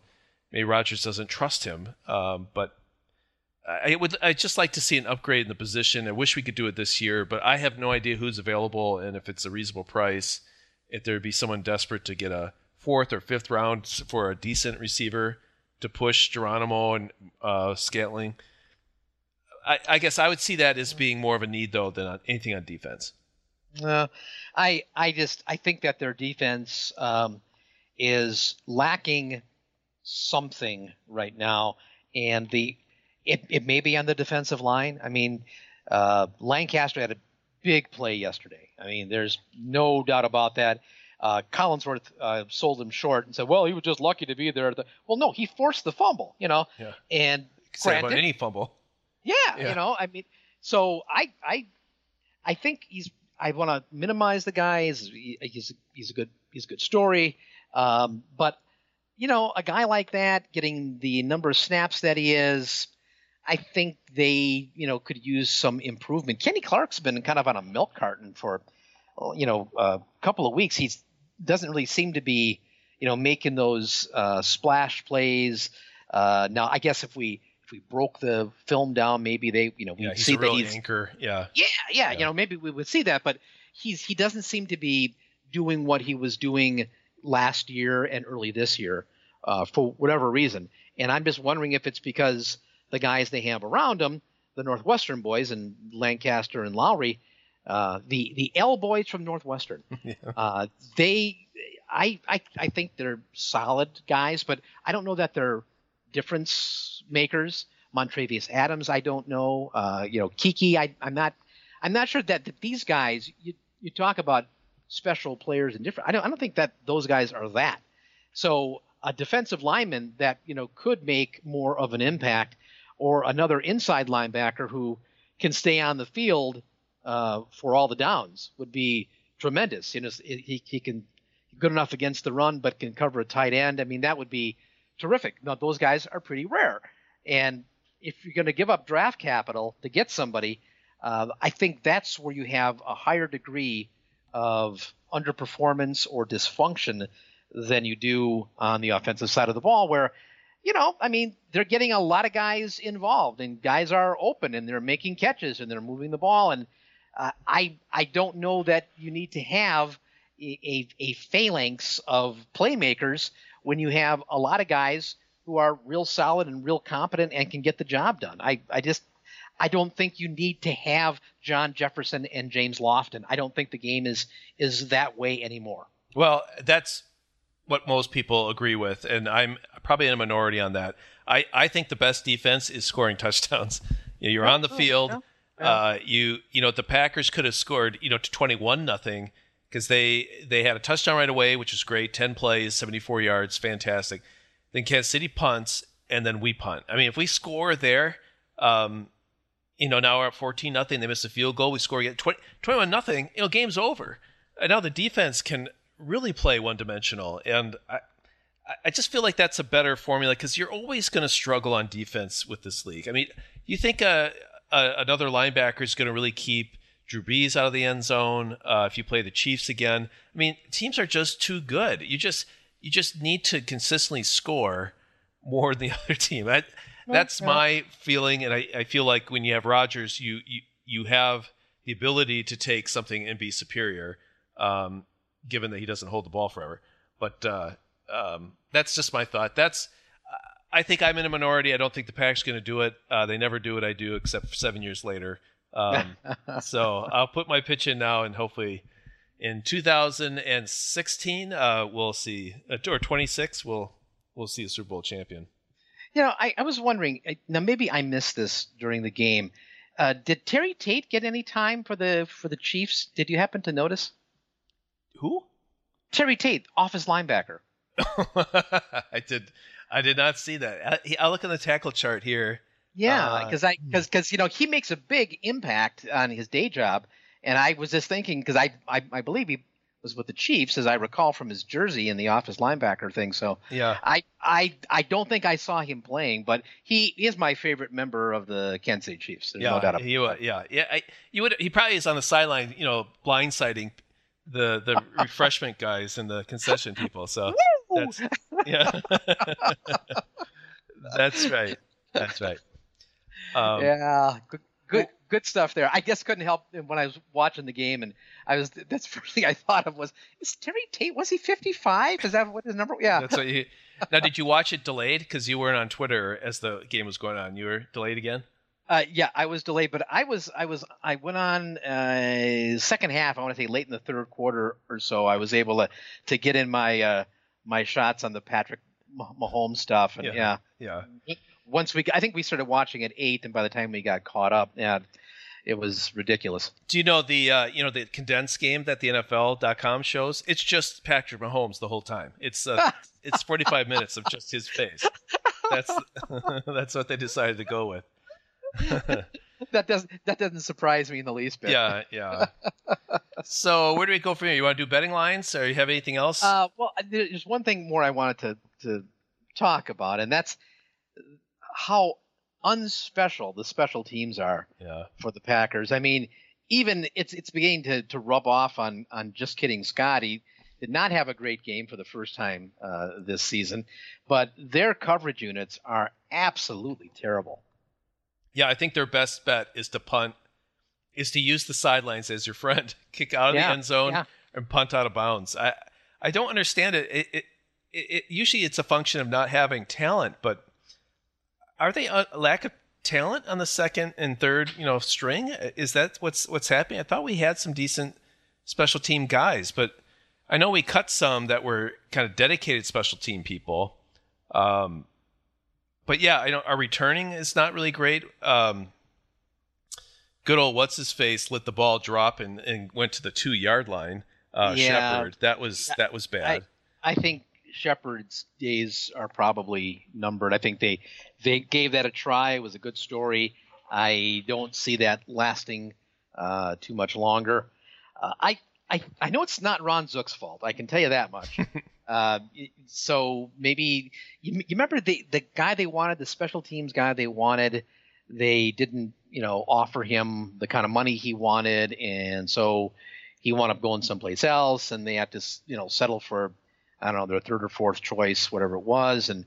maybe Rodgers doesn't trust him. Um, but I would I just like to see an upgrade in the position. I wish we could do it this year, but I have no idea who's available and if it's a reasonable price. If there would be someone desperate to get a fourth or fifth round for a decent receiver to push Geronimo and uh, Scantling. I, I guess I would see that as being more of a need though than anything on defense. Uh, I I just I think that their defense um, is lacking something right now, and the it it may be on the defensive line. I mean, uh, Lancaster had a big play yesterday. I mean, there's no doubt about that. Uh, Collinsworth uh, sold him short and said, "Well, he was just lucky to be there." The, well, no, he forced the fumble, you know. Yeah. And granted, about any fumble. Yeah, yeah, you know, I mean, so I I I think he's I want to minimize the guy. He's he's, he's a good he's a good story, um, but you know a guy like that getting the number of snaps that he is, I think they you know could use some improvement. Kenny Clark's been kind of on a milk carton for you know a couple of weeks. He doesn't really seem to be you know making those uh, splash plays. Uh, now I guess if we if we broke the film down, maybe they, you know, we yeah, see that he's anchor. Yeah. yeah. yeah, yeah, You know, maybe we would see that, but he's he doesn't seem to be doing what he was doing last year and early this year uh, for whatever reason. And I'm just wondering if it's because the guys they have around them, the Northwestern boys and Lancaster and Lowry, uh, the the L boys from Northwestern, yeah. uh, they, I, I I think they're solid guys, but I don't know that they're difference makers. Montravius Adams, I don't know. Uh, you know, Keke, I, am not. I'm not sure that, that these guys. You, you talk about special players and different. I don't. I don't think that those guys are that. So a defensive lineman that you know could make more of an impact, or another inside linebacker who can stay on the field uh, for all the downs would be tremendous. You know, he, he can good enough against the run, but can cover a tight end. I mean, that would be terrific. Now those guys are pretty rare, and if you're going to give up draft capital to get somebody, uh, I think that's where you have a higher degree of underperformance or dysfunction than you do on the offensive side of the ball, where you know, I mean, they're getting a lot of guys involved, and guys are open, and they're making catches, and they're moving the ball, and uh, I I don't know that you need to have a, a, phalanx of playmakers when you have a lot of guys who are real solid and real competent and can get the job done. I, I just I don't think you need to have John Jefferson and James Lofton. I don't think the game is is that way anymore. Well, that's what most people agree with, and I'm probably in a minority on that. I, I think the best defense is scoring touchdowns. You know, you're on the Oh, field. Uh, you you know the Packers could have scored you know to 21 nothing because they they had a touchdown right away, which was great. 10 plays, 74 yards, fantastic. Then Kansas City punts, and then we punt. I mean, if we score there, um, you know, now we're at 14 nothing. They miss a field goal. We score again 20, 21 nothing. You know, game's over. And now the defense can really play one dimensional. And I, I- just feel like that's a better formula because you're always going to struggle on defense with this league. I mean, you think uh, uh, another linebacker is going to really keep Drew Brees out of the end zone uh, if you play the Chiefs again? I mean, teams are just too good. You just you just need to consistently score more than the other team. I, that's my feeling, and I, I feel like when you have Rodgers, you you you have the ability to take something and be superior, um, given that he doesn't hold the ball forever. But uh, um, that's just my thought. That's I think I'm in a minority. I don't think the Pack's going to do it. Uh, they never do what I do, except for seven years later. Um, so I'll put my pitch in now, and hopefully, in 2016, uh, we'll see, uh, or 26, we'll we'll see a Super Bowl champion. You know, I, I was wondering now. Maybe I missed this during the game. Uh, did Terry Tate get any time for the for the Chiefs? Did you happen to notice Who? Terry Tate, office linebacker? I did. I did not see that. I, I'll look on the tackle chart here. Yeah, Uh, because I because because you know he makes a big impact on his day job, and I was just thinking because I, I I believe he was with the Chiefs as I recall from his jersey in the office linebacker thing. So Yeah. I I I don't think I saw him playing, but he is my favorite member of the Kansas City Chiefs. There's yeah, no doubt about he wa- yeah, yeah. I, you would. He probably is on the sideline, you know, blindsiding the the refreshment guys and the concession people. So that's yeah. that's right. That's right. Um, yeah, good, good, good stuff there. I just couldn't help when I was watching the game, and I was that's the first thing I thought of was is Terry Tate was he 55? Is that what his number? Yeah, That's what you. Now, did you watch it delayed? Because you weren't on Twitter as the game was going on. You were delayed again. Uh, yeah, I was delayed, but I was I was I went on uh, second half. I want to say late in the third quarter or so. I was able to to get in my uh, my shots on the Patrick Mahomes stuff, and Yeah. yeah. Yeah. Once we, I think we started watching at eight, and by the time we got caught up, yeah, it was ridiculous. Do you know the uh, you know the condensed game that the NFL.com shows? It's just Patrick Mahomes the whole time. It's uh, it's 45 minutes of just his face. That's that's what they decided to go with. That doesn't that doesn't surprise me in the least bit. Yeah, yeah. So where do we go from here? You want to do betting lines, or you have anything else? Uh, well, there's one thing more I wanted to to talk about, and that's how unspecial the special teams are yeah, for the Packers. I mean, even it's it's beginning to, to rub off on on just kidding Scotty. Did not have a great game for the first time uh, this season, but their coverage units are absolutely terrible. Yeah. I think their best bet is to punt, is to use the sidelines as your friend, kick out of Yeah, the end zone yeah. and punt out of bounds. I I don't understand it. It, it, it, it usually it's a function of not having talent, but are they a lack of talent on the second and third, you know, string? Is that what's what's happening? I thought we had some decent special team guys, but I know we cut some that were kind of dedicated special team people. Um, but yeah, I don't. Our returning is not really great. Um, good old what's his face let the ball drop and, and went to the two yard line. Uh, Yeah. Shepherd, that was that was bad. I think Shepherd's days are probably numbered. I think they they gave that a try. It was a good story. I don't see that lasting uh, too much longer. Uh, I, I I know it's not Ron Zook's fault. I can tell you that much. uh, so maybe you, you remember the the guy they wanted, the special teams guy they wanted. They didn't, you know, offer him the kind of money he wanted, and so he wound up going someplace else, and they had to, you know, settle for I don't know their third or fourth choice, whatever it was, and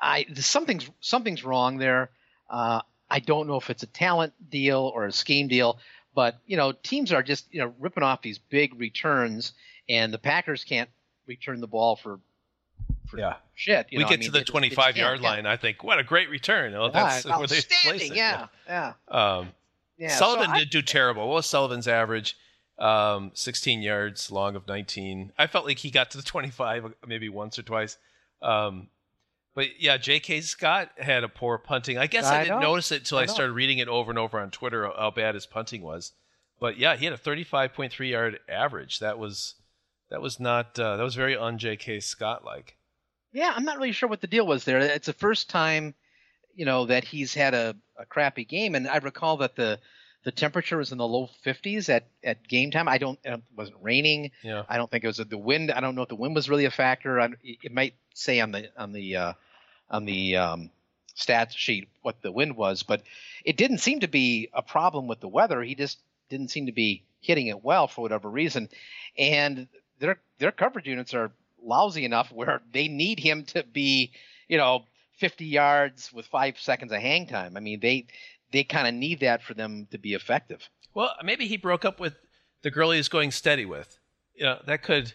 I something's something's wrong there. Uh, I don't know if it's a talent deal or a scheme deal, but you know teams are just you know ripping off these big returns, and the Packers can't return the ball for. for Yeah. Shit, you we know, get I mean, to the just- they just 25 yard can't, yeah. line. I think, what a great return. Oh, that's Yeah, where they place outstanding, it. yeah, yeah, Um, yeah. Sullivan so I- did do terrible. What was Sullivan's average? Um, 16 yards, long of 19. I felt like he got to the 25 maybe once or twice. Um, but yeah, J.K. Scott had a poor punting. I guess I, I didn't know. notice it until I I, started reading it over and over on Twitter how bad his punting was. But yeah, he had a 35.3 yard average. That was that was not uh, that was very un J.K. Scott like. Yeah, I'm not really sure what the deal was there. It's the first time, you know, that he's had a, a crappy game, and I recall that the the temperature was in the low 50s at, at game time. I don't, it wasn't raining. Yeah. I don't think it was the wind. I don't know if the wind was really a factor. I, it might say on the on the uh, on the um, stats sheet what the wind was, but it didn't seem to be a problem with the weather. He just didn't seem to be hitting it well for whatever reason, and their their coverage units are lousy enough where they need him to be, you know, 50 yards with five seconds of hang time. I mean, they they kind of need that for them to be effective. Well, maybe he broke up with the girl he was going steady with. Yeah, that could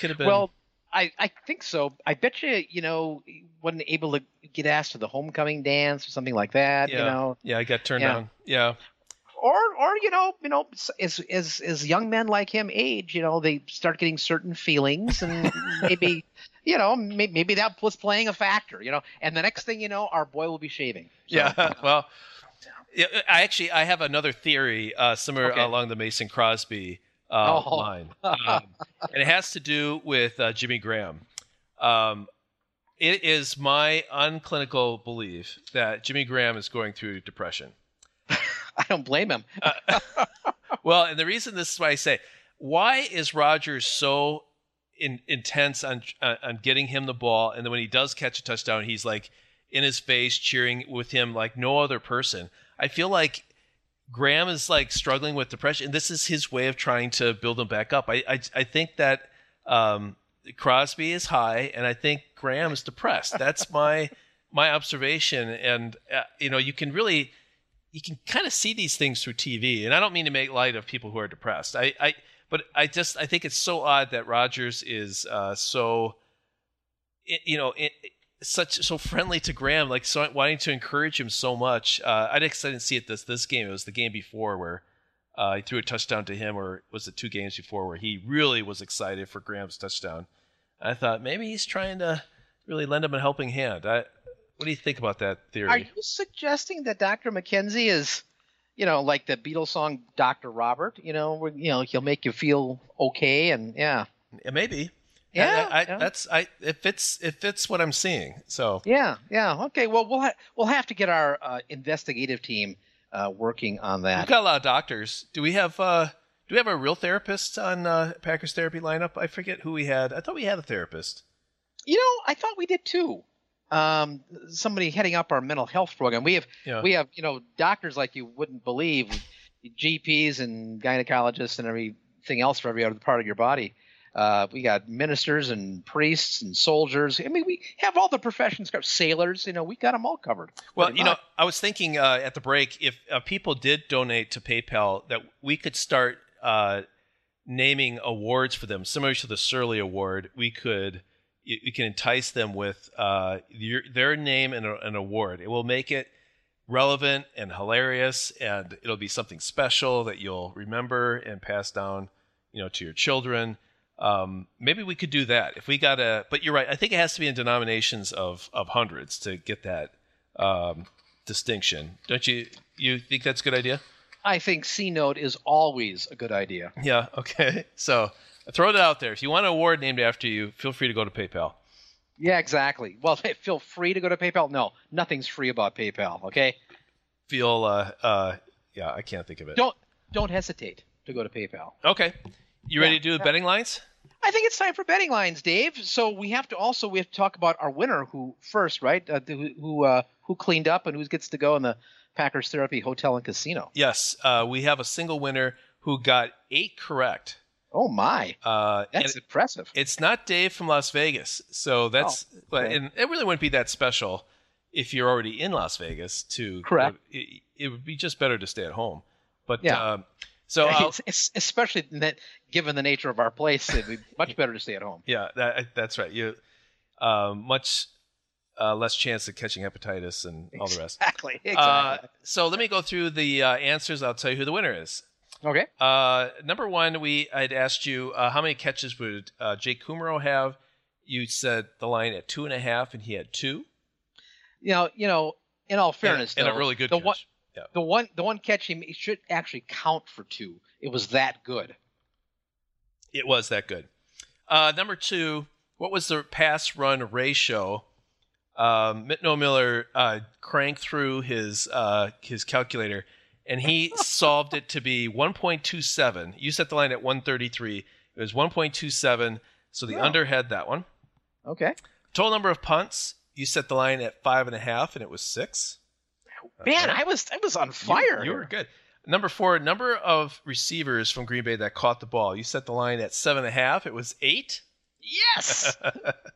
could have been. Well, I, I think so. I bet you, you know, he wasn't able to get asked to the homecoming dance or something like that. yeah, You know, yeah, I got turned Yeah. down. Yeah, or or you know, you know, as as as young men like him age, you know, they start getting certain feelings, and maybe, you know, maybe, maybe that was playing a factor. You know, and the next thing you know, our boy will be shaving. So, yeah. well, yeah, I actually I have another theory uh, similar Okay. along the Mason Crosby uh, Oh. line, um, and it has to do with uh, Jimmy Graham. Um, it is my unclinical belief that Jimmy Graham is going through depression. I don't blame him. Well, and the reason this is why I say, why is Rodgers so in, intense on uh, on getting him the ball, and then when he does catch a touchdown, he's like in his face, cheering with him like no other person. I feel like Graham is like struggling with depression, and this is his way of trying to build him back up. I I, I think that um, Crosby is high, and I think Graham is depressed. That's my my observation, and uh, you know you can really you can kind of see these things through TV, and I don't mean to make light of people who are depressed. I, I but I just I think it's so odd that Rodgers is uh, so, you know, i such so friendly to Graham, like so wanting to encourage him so much. Uh, I didn't, I didn't see it this this game. It was the game before where uh, he threw a touchdown to him, or was it two games before where he really was excited for Graham's touchdown. I thought maybe he's trying to really lend him a helping hand. I, what do you think about that theory? Are you suggesting that Dr. McKenzie is, you know, like the Beatles song Dr. Robert? You know, where, you know, he'll make you feel okay, and yeah, Yeah, maybe. Yeah, I, I, yeah. that's I. It fits. It fits what I'm seeing. So yeah, yeah. Okay, well, we'll ha- we'll have to get our uh, investigative team uh, working on that. we've got a lot of doctors. Do we have? uh Do we have a real therapist on uh, Packers therapy lineup? I forget who we had. I thought we had a therapist. You know, I thought we did too. Um, somebody heading up our mental health program. We have Yeah. we have you know doctors like you wouldn't believe, GPs and gynecologists and everything else for every other part of your body. Uh, we got ministers and priests and soldiers. I mean, we have all the professions covered. Sailors, you know, we got them all covered. Well, you know. I was thinking uh, at the break if uh, people did donate to PayPal, that we could start uh, naming awards for them, similar to the Surly Award. We could you can entice them with uh, your, their name and a, an award. It will make it relevant and hilarious, and it'll be something special that you'll remember and pass down, you know, to your children. Um, maybe we could do that if we got a. But you're right. I think it has to be in denominations of of hundreds to get that um, distinction. Don't you? You think that's a good idea? I think C note is always a good idea. Yeah. Okay. So throw it out there. If you want an award named after you, feel free to go to PayPal. Yeah, exactly. Well, feel free to go to PayPal. No, nothing's free about PayPal. Okay, Feel. Uh, uh, yeah. I can't think of it. don't don't hesitate to go to PayPal. Okay. You ready Yeah, to do the yeah. betting lines? I think it's time for betting lines, Dave. So we have to also we have to talk about our winner who first, right? Uh, who who, uh, who cleaned up and who gets to go in the Packers Therapy Hotel and Casino. Yes. Uh, we have a single winner who got eight correct. Oh my, Uh, that's impressive. it's not Dave from Las Vegas, so that's Oh, okay. and it really wouldn't be that special if you're already in Las Vegas. To Correct. it, it would be just better to stay at home. But Yeah. um, so I'll- It's- it's- especially that, given the nature of our place, it'd be much better to stay at home. yeah, that, that's right. You um, much uh, less chance of catching hepatitis and all the rest. Exactly. Uh, Exactly. so let me go through the uh, answers. I'll tell you who the winner is. okay. Uh, number one, we I'd asked you uh, how many catches would uh, Jake Kumerow have. You said the line at two and a half, and he had two. You know, you know. In all fairness, and, and a really good the catch. one, yeah. the one, the one catch he made should actually count for two. It was that good. It was that good. Uh, number two, what was the pass run ratio? Um, Mitno Miller uh, cranked through his uh, his calculator, and he solved it to be 1.27. You set the line at 133. It was 1.27, so the Oh. under had that one. Okay. Total number of punts, you set the line at five and a half, and it was six. Man, I was, I was on fire. You, were good. Number four, number of receivers from Green Bay that caught the ball. You set the line at seven and a half. It was eight. Yes.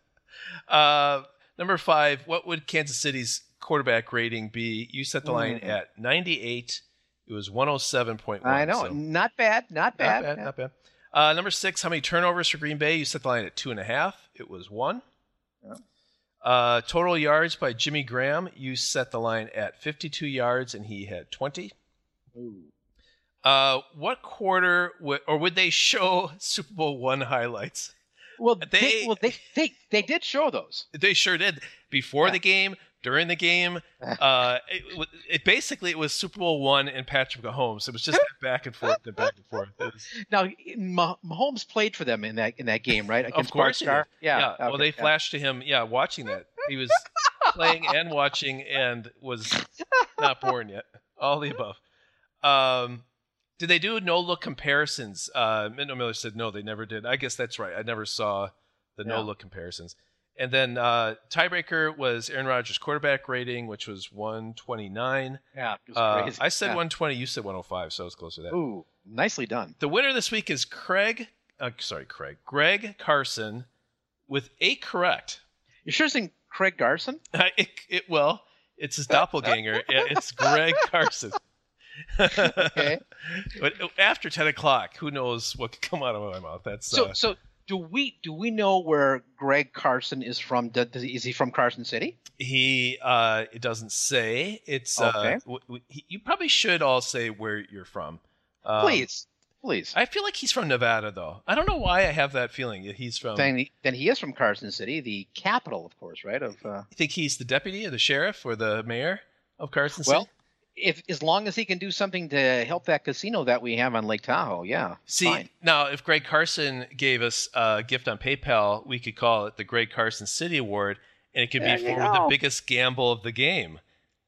uh, number five, what would Kansas City's quarterback rating be? You set the line Mm. at 98. It was 107.1. I know. so Not bad. Not bad. Not bad. Not bad. Uh, number six, how many turnovers for Green Bay? You set the line at two and a half. It was one. Yeah. Uh, total yards by Jimmy Graham. You set the line at 52 yards, and he had 20. Ooh. Uh, what quarter would, or would they show Super Bowl one highlights? Well, They- they, well, they, they, they did show those. They sure did. Before Yeah. the game, during the game, uh, it, it basically it was Super Bowl one and Patrick Mahomes. It was just back and forth and back and forth. Was- Now, Mah- Mahomes played for them in that in that game, right? Against course Bart Starr? did. Yeah. well, they yeah. flashed to him. Yeah, watching that, he was playing and watching and was not born yet. All the above. Um, did they do no look comparisons? Uh, Miller said no, they never did. I guess that's right. I never saw the Yeah. no look comparisons. And then uh, tiebreaker was Aaron Rodgers' quarterback rating, which was 129. Yeah, it was Uh, crazy. I said Yeah. 120. You said 105, so I was close to that. Ooh, nicely done. The winner this week is Craig. Uh, sorry, Craig. Greg Carson with eight correct. You sure saying Craig Garson? it, it well, it's his doppelganger. It's Greg Carson. Okay. but after ten o'clock, who knows what could come out of my mouth? That's So, uh, so do we do we know where Greg Carson is from? Does, is he from Carson City? he. Uh, it doesn't say. It's. Okay. Uh, w- w- he- you probably should all say where you're from. Um, Please, please. I feel like he's from Nevada, though. I don't know why I have that feeling. He's from. then, he, then he is from Carson City, the capital, of course, right? Of uh, You think he's the deputy or the sheriff or the mayor of Carson City? well, if as long as he can do something to help that casino that we have on Lake Tahoe, yeah. See, fine. now if Greg Carson gave us a gift on PayPal, we could call it the Greg Carson City Award, and it could There be for the biggest gamble of the game.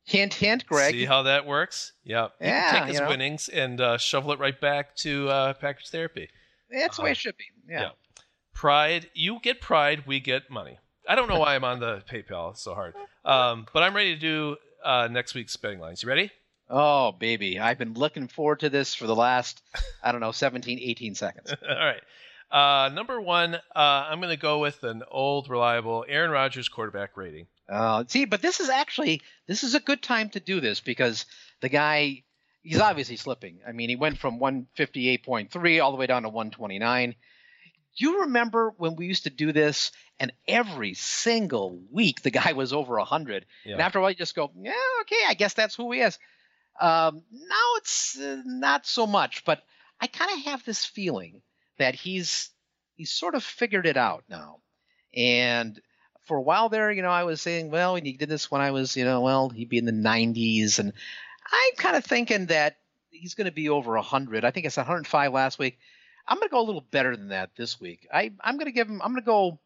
hint, hint, Greg. See how that works? Yep. Yeah, take his you know. winnings and uh, shovel it right back to uh, Packers Therapy. That's the way it should be. Yeah. Yeah. Pride, you get pride, we get money. I don't know why I'm on the PayPal it's so hard, um, but I'm ready to do uh, next week's betting lines. You ready? Oh, baby. I've been looking forward to this for the last, I don't know, 17, 18 seconds. All right. Uh, number one, uh, I'm going to go with an old, reliable Aaron Rodgers quarterback rating. Uh, see, but this is actually this is a good time to do this because the guy he's obviously slipping. I mean, he went from 158.3 all the way down to 129. Do you remember when we used to do this and every single week the guy was over 100? And after a while you just go, yeah, okay, I guess that's who he is. Um, now it's uh, not so much, but I kind of have this feeling that he's he's sort of figured it out now. And for a while there, you know, I was saying, well, he did this when I was, you know, well, he'd be in the 90s, and I'm kind of thinking that he's going to be over 100. I think it's 105 last week. I'm going to go a little better than that this week. I I'm going to give him. I'm going to go.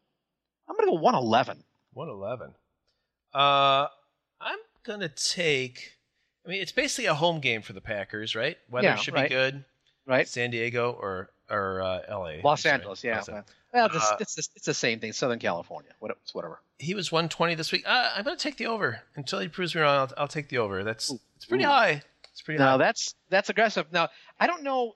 I'm going to go 111. 111. Uh, I'm going to take. I mean, it's basically a home game for the Packers, right? Weather Yeah, should right. be good. Right? San Diego or or uh, L.A. Los I'm sorry. Angeles, yeah. Los Well, it's, Uh, it's, it's, the same thing. Southern California. What, it's whatever. He was 120 this week. Uh, I'm going to take the over until he proves me wrong. I'll, I'll take the over. That's it's pretty Ooh. high. It's pretty Now high. that's that's aggressive. Now I don't know.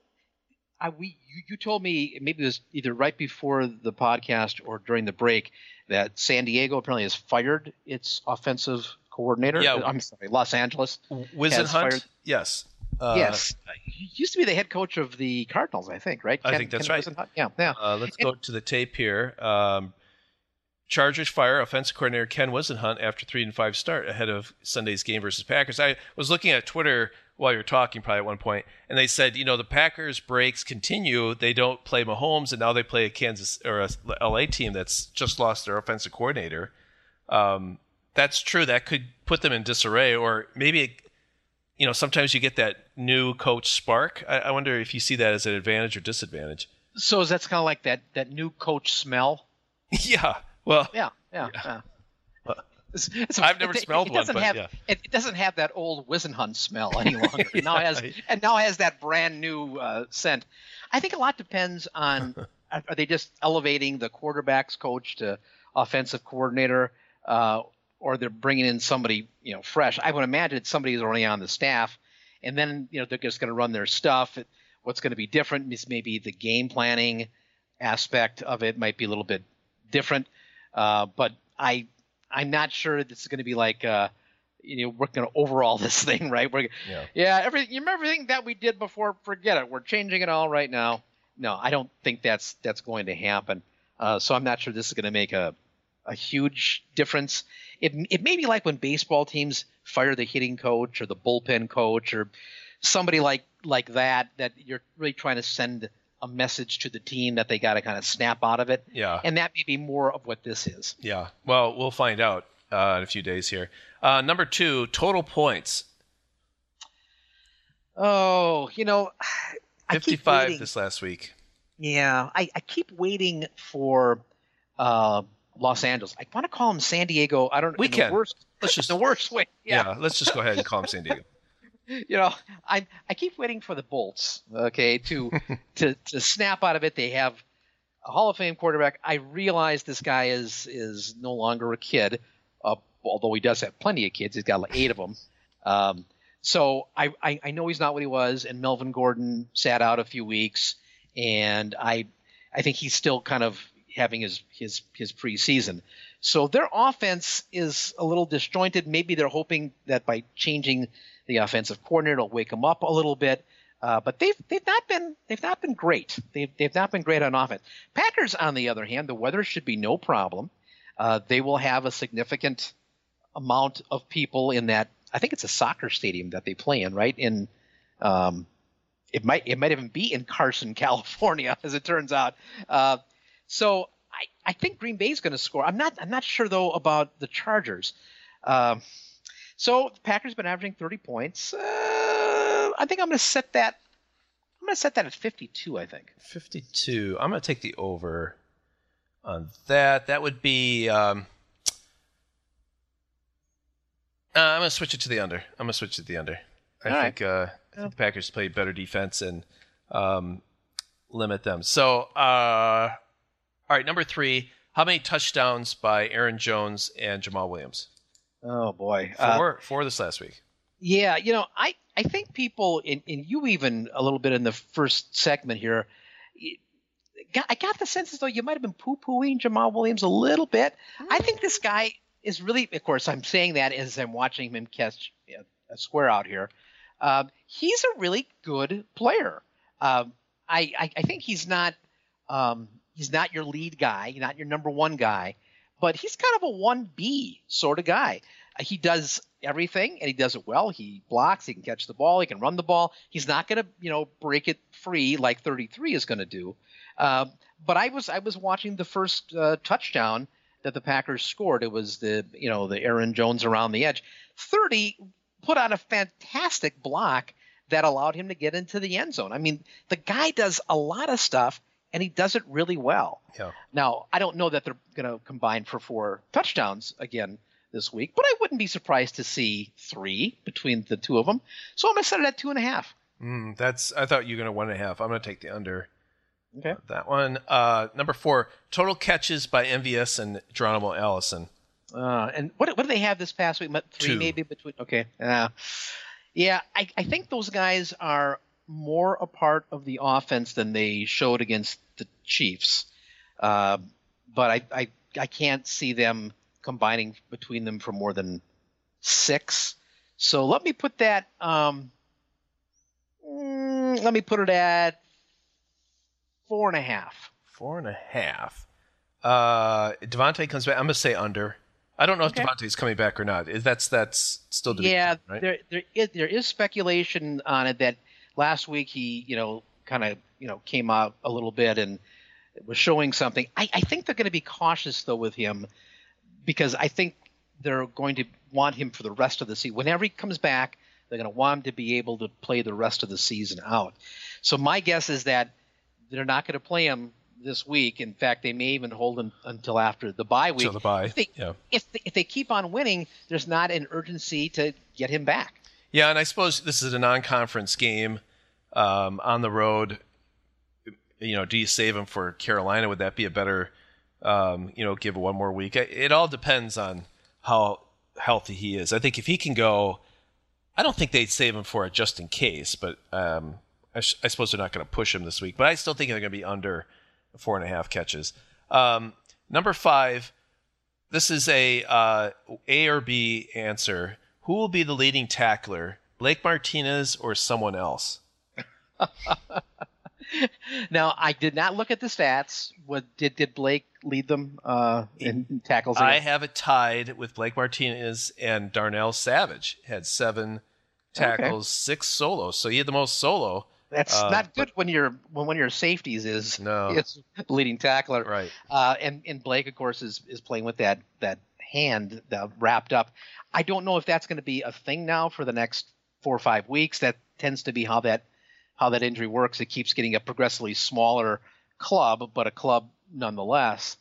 I we you, you told me maybe it was either right before the podcast or during the break that San Diego apparently has fired its offensive coordinator. Yeah. I'm sorry, Los Angeles. Wizen Has Hunt? fired- Yes. Uh, yes, he used to be the head coach of the Cardinals, I think, right? I think that's right. Whisenhunt? Yeah, yeah. Uh, let's go to the tape here. Um, Chargers fire offensive coordinator Ken Whisenhunt after three and five start ahead of Sunday's game versus Packers. I was looking at Twitter while you're talking, probably at one point, and they said, you know, the Packers breaks continue. They don't play Mahomes, and now they play a Kansas or a LA team that's just lost their offensive coordinator. Um, that's true. That could put them in disarray, or maybe, it, you know, sometimes you get that new coach spark. I, I wonder if you see that as an advantage or disadvantage. So is that's kind of like that that new coach smell. yeah. Well, Yeah, yeah. yeah. It's- it's- I've never it- smelled it one, doesn't but have, yeah. it, it doesn't have that old Whisenhunt smell any longer. It now Yeah, has and now has that brand new uh, scent. I think a lot depends on are are they just elevating the quarterbacks coach to offensive coordinator, uh, or they're bringing in somebody you know fresh. I would imagine it's somebody who's already on the staff, and then you know they're just going to run their stuff. What's going to be different is maybe the game planning aspect of it might be a little bit different. Uh, but I I'm not sure this is going to be like uh, you know we're going to overhaul this thing, right? We're Yeah. yeah, every you remember everything that we did before? Forget it. We're changing it all right now. No, I don't think that's that's going to happen. Uh, so I'm not sure this is going to make a a huge difference. It it may be like when baseball teams fire the hitting coach or the bullpen coach or somebody like like that that you're really trying to send a message to the team that they got to kind of snap out of it. Yeah. And that may be more of what this is. Yeah. Well, we'll find out uh, in a few days here. Uh, number two, total points. Oh, you know, I 55 waiting- this last week. Yeah, I, I keep waiting for uh, Los Angeles. I want to call them San Diego. I don't. know. We in the can. worst. Let's just- the worst way. Yeah. Yeah. let's just go ahead and call him San Diego. You know, I I keep waiting for the Bolts. Okay, to to to snap out of it. They have a Hall of Fame quarterback. I realize this guy is is no longer a kid, uh, although he does have plenty of kids. He's got like eight of them. Um, so I, I I know he's not what he was, and Melvin Gordon sat out a few weeks, and I I think he's still kind of having his his his preseason. So their offense is a little disjointed. Maybe they're hoping that by changing the offensive coordinator will wake them up a little bit. Uh, but they've they've not been they've not been great. They've they've not been great on offense. Packers, on the other hand, the weather should be no problem. Uh, they will have a significant amount of people in that. I think it's a soccer stadium that they play in, right? In um, it might it might even be in Carson, California, as it turns out. Uh, so I, I think Green Bay's going to score. I'm not I'm not sure though about the Chargers. Um, so the Packers have been averaging 30 points. Uh, I think I'm going to set that. I'm going to set that at 52. I think. 52. I'm going to take the over on that. That would be. Um, uh, I'm going to switch it to the under. I'm going to switch it to the under. I All think, uh, I think the Packers play better defense and um, limit them. So, uh, all right, number three. How many touchdowns by Aaron Jones and Jamaal Williams? Oh boy. Uh, Four. four this last week. Yeah, you know, I, I think people, and, and you even a little bit in the first segment here, got, I got the sense as though you might have been poo pooing Jamaal Williams a little bit. I think this guy is really, of course, I'm saying that as I'm watching him catch a square out here. Um, he's a really good player. Um, I, I, I think he's not um, he's not your lead guy, not your number one guy, but he's kind of a one B sort of guy. He does everything and he does it well. He blocks, he can catch the ball, he can run the ball. He's not going to you know break it free like 33 is going to do. Um, but I was I was watching the first uh, touchdown that the Packers scored. It was the you know the Aaron Jones around the edge. 30 put on a fantastic block that allowed him to get into the end zone. I mean, the guy does a lot of stuff and he does it really well. Yeah. Now, I don't know that they're going to combine for four touchdowns again this week, but I wouldn't be surprised to see three between the two of them. So I'm going to set it at two and a half. Mm, that's. I thought you were going to one and a half. I'm going to take the under. Okay. That one. Uh, number four, total catches by MVS and Geronimo Allison. Uh, and what, what do they have this past week? Three Two. maybe between. Okay. Uh, yeah, I, I think those guys are more a part of the offense than they showed against Chiefs. Uh, but I, I I can't see them combining between them for more than six. So let me put that. Um, mm, let me put it at four and a half. Four and a half. Uh, Davante comes back. I'm gonna say under. I don't know Okay. if Davante's coming back or not. Is that's that's still to yeah, right? there there is, there is speculation on it that last week he you know kind of you know came out a little bit and was showing something. I, I think they're going to be cautious though with him because I think they're going to want him for the rest of the season. Whenever he comes back, they're going to want him to be able to play the rest of the season out. So my guess is that they're not going to play him this week. In fact, they may even hold him until after the bye week. Till the bye, If they, yeah. if they, if they keep on winning, there's not an urgency to get him back. Yeah, and I suppose this is a non-conference game um, on the road. You know, do you save him for Carolina? Would that be a better, um, you know, give one more week? It, all depends on how healthy he is. I think if he can go, I don't think they'd save him for it just in case. But um, I, sh- I suppose they're not going to push him this week. But I still think they're going to be under four and a half catches. Um, number five. This is a uh, A or B answer. Who will be the leading tackler, Blake Martinez or someone else? Now, I did not look at the stats. What did did Blake lead them uh, in, in tackles? I have it tied with Blake Martinez and Darnell Savage had seven tackles, six solos. So he had the most solo. That's uh, not good when your when one of your safeties is No. is leading tackler. Right. Uh, and and Blake, of course, is is playing with that that hand that wrapped up. I don't know if that's going to be a thing now for the next four or five weeks. That tends to be how that how that injury works. It keeps getting a progressively smaller club, but a club nonetheless.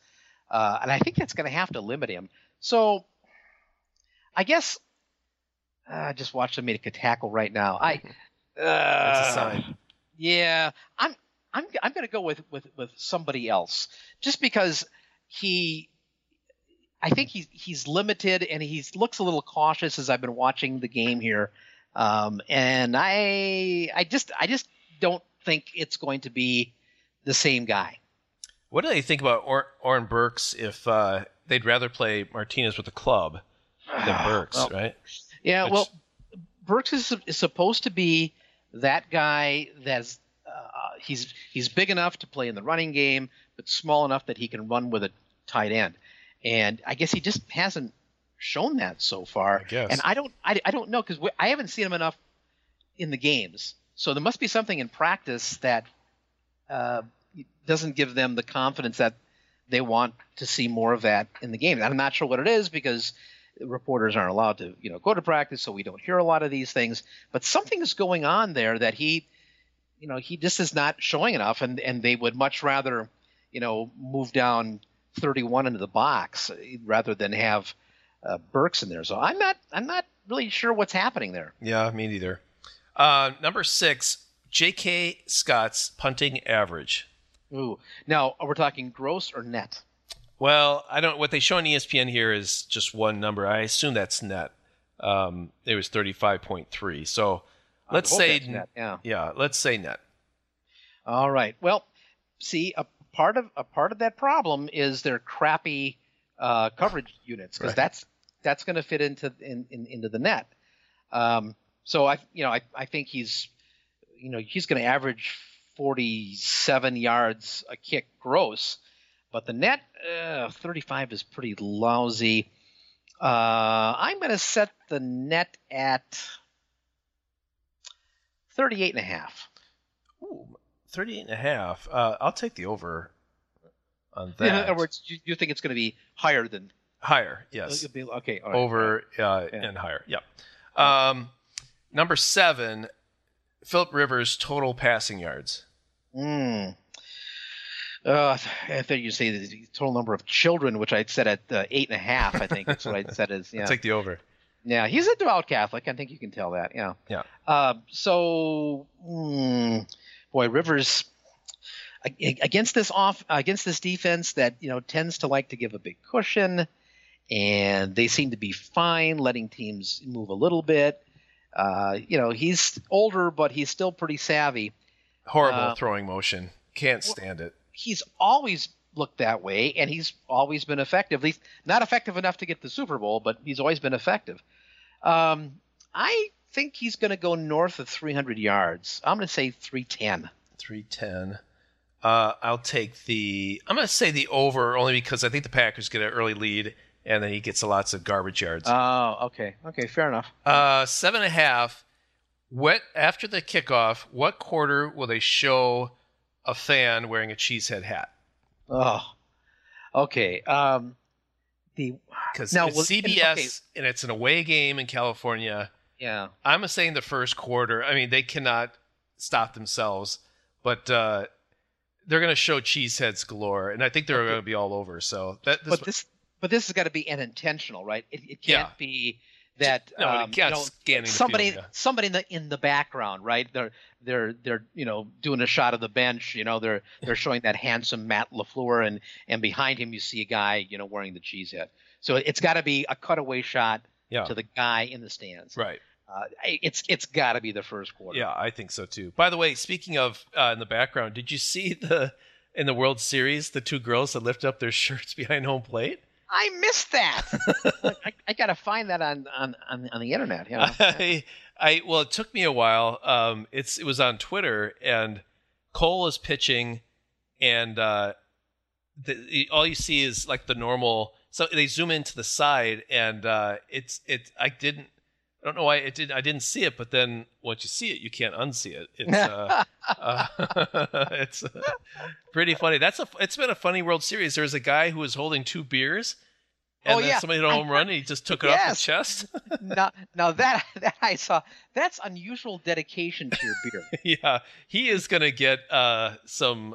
Uh, and I think that's going to have to limit him. So I guess uh, I just watched him make a tackle right now. I uh, That's a sign. yeah, I'm I'm I'm going to go with with with somebody else just because he I think he's he's limited and he looks a little cautious as I've been watching the game here. Um, and I I just I just don't think it's going to be the same guy. What do they think about or- Oren Burks if uh, they'd rather play Martinez with the club than Burks, Well, right? Yeah, Which- well, Burks is, is supposed to be that guy that's uh, he's he's big enough to play in the running game, but small enough that he can run with a tight end. And I guess he just hasn't shown that so far. I guess. And I don't I, I don't know because I haven't seen him enough in the games. So there must be something in practice that uh, doesn't give them the confidence that they want to see more of that in the game. I'm not sure what it is because reporters aren't allowed to, you know, go to practice, so we don't hear a lot of these things. But something is going on there that he, you know, he just is not showing enough, and and they would much rather, you know, move down 31 into the box rather than have uh, Burks in there. So I'm not I'm not really sure what's happening there. Yeah, me neither. Uh, number six, J.K. Scott's punting average. Ooh, now are we're talking gross or net? Well, I don't. What they show on ESPN here is just one number. I assume that's net. Um, it was thirty-five point three. So let's say net, yeah. yeah. Let's say net. All right. Well, see, a part of a part of that problem is their crappy uh, coverage units because Right. that's that's going to fit into in, in, into the net. Um, so I, you know, I, I think he's, you know, he's going to average 47 yards a kick gross, but the net uh, 35 is pretty lousy. Uh, I'm going to set the net at 38 and a half. Ooh, 38 and a half. Uh, I'll take the over on that. In other words, you, you think it's going to be higher than higher, yes. Be- okay, all right. over uh, Yeah. and higher. Yep. Um, number seven, Philip Rivers total passing yards. Mm. Uh, I thought you'd say the total number of children, which I'd set at uh, eight and a half. I think that's what I'd set as. Yeah, take the over. yeah. He's a devout Catholic. I think you can tell that. Yeah. Yeah. Uh, so, mm, boy, Rivers against this off against this defense that you know tends to like to give a big cushion, and they seem to be fine letting teams move a little bit. Uh, you know, he's older, but he's still pretty savvy. Horrible Uh, throwing motion. Can't stand it. He's always looked that way, and he's always been effective. At least not effective enough to get the Super Bowl, but he's always been effective. Um, I think he's going to go north of 300 yards. I'm going to say 310. 310. Uh, I'll take the. I'm going to say the over only because I think the Packers get an early lead and then he gets lots of garbage yards. Oh, okay, okay, fair enough. Uh, seven and a half. What after the kickoff? What quarter will they show a fan wearing a cheesehead hat? Oh, okay. Um, the Because Now, it's CBS okay. and it's an away game in California. yeah. I'm saying the first quarter. I mean, they cannot stop themselves, but uh, they're going to show cheeseheads galore, and I think they're going to be all over. So that this, but this but this has got to be an intentional, right? It, it can't Yeah. be that No, um, you know, somebody field, yeah. somebody in the in the background, right? They're they're they're you know doing a shot of the bench. You know they're they're showing that handsome Matt LaFleur, and and behind him you see a guy you know wearing the cheese hat. So it's got to be a cutaway shot yeah, to the guy in the stands. right. Uh, it's it's got to be the first quarter. Yeah, I think so too. By the way, speaking of uh, in the background, did you see the in the World Series the two girls that lift up their shirts behind home plate? I missed that. I, I got to find that on on on, on the internet. You know? I, I well, it took me a while. Um, it's it was on Twitter, and Cole is pitching, and uh, the, all you see is like the normal. So they zoom into the side, and uh, it's it. I didn't. I don't know why it did. I didn't see it, but then once you see it, you can't unsee it. It's uh, uh, it's uh, pretty funny. That's a. It's been a funny World Series. There was a guy who was holding two beers, and Oh, then yeah. somebody hit a I home run, and he just took it off his chest. now, now that that I saw, that's unusual dedication to your beer. yeah, he is going to get uh, some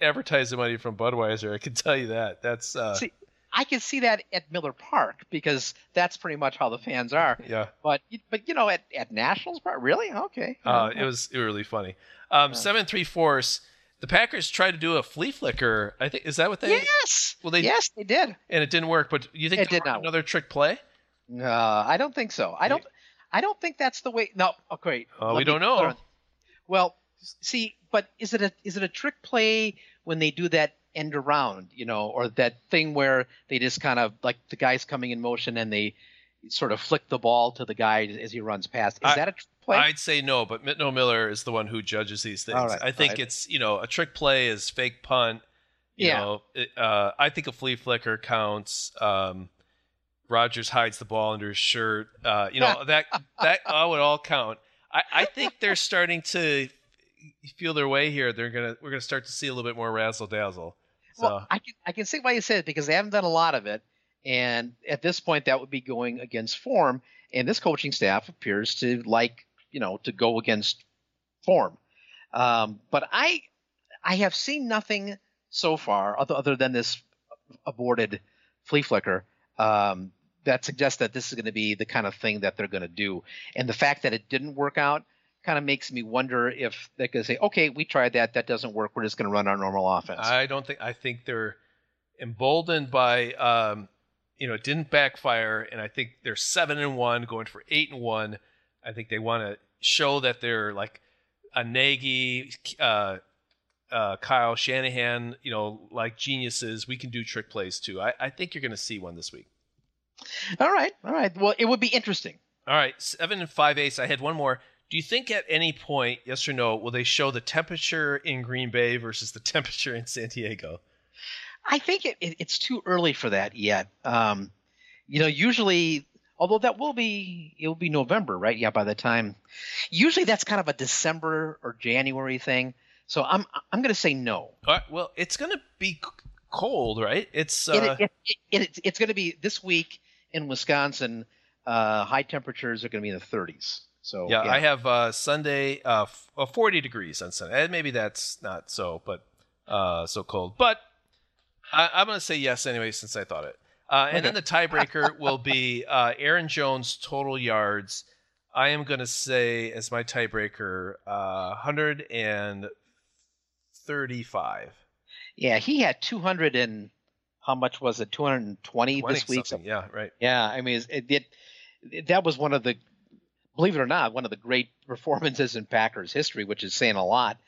advertising money from Budweiser. I can tell you that. That's uh, See, I can see that at Miller Park because that's pretty much how the fans are. yeah. But but you know at, at Nationals Park, really? Okay. Uh, it was really funny. Um, seven three fourths. The Packers tried to do a flea flicker. I think is that what they? yes. Well, they- yes they did. And it didn't work. But you think It did not another trick play? No, I don't think so. I don't. I don't think that's the way. No. Okay. Uh, we don't know. Well, see, but is it a is it a trick play when they do that end around, you know, or that thing where they just kind of like the guy's coming in motion and they sort of flick the ball to the guy as he runs past? Is I- that a trick play? I'd say no, but Mitno Miller is the one who judges these things. Right, I think right. it's you know a trick play is fake punt. You Yeah. know, it, uh, I think a flea flicker counts. Um, Rodgers hides the ball under his shirt. Uh, you know that that uh, would all count. I, I think they're starting to feel their way here. They're gonna we're gonna start to see a little bit more razzle dazzle. So Well, I can I can see why you said it because they haven't done a lot of it, and at this point that would be going against form. And this coaching staff appears to like you know to go against form. Um, but I I have seen nothing so far other, other than this aborted flea flicker um, that suggests that this is going to be the kind of thing that they're going to do. And the fact that it didn't work out kind of makes me wonder if they could say, okay, we tried that, that doesn't work. We're just going to run our normal offense. I don't think I think they're emboldened by um, you know it didn't backfire, and I think they're seven and one, going for eight and one. I think they want to show that they're like a Nagy, uh, uh, Kyle Shanahan, you know, like geniuses. We can do trick plays too. I, I think you're going to see one this week. All right, all right. Well, it would be interesting. All right, seven and five eighths. I had one more. Do you think at any point, yes or no, will they show the temperature in Green Bay versus the temperature in San Diego? I think it, it, it's too early for that yet. Um, you know, usually, although that will be it will be November, right? Yeah, by the time. Usually, that's kind of a December or January thing. So I'm I'm going to say no. Right, well, it's going to be cold, right? It's uh, It, it, it, it, it's going to be this week in Wisconsin. Uh, high temperatures are going to be in the 30s. So yeah, I have uh, Sunday uh, f- uh, 40 degrees on Sunday. And maybe that's not so, but uh, so cold. But I, I'm going to say yes anyway, since I thought it. Uh, and then the tiebreaker will be uh, Aaron Jones total yards. I am going to say as my tiebreaker, uh, 135. yeah, he had 200 and how much was it? 220 this week. something. Yeah, right. Yeah, I mean, it, it, it that was one of the believe it or not, one of the great performances in Packers history, which is saying a lot.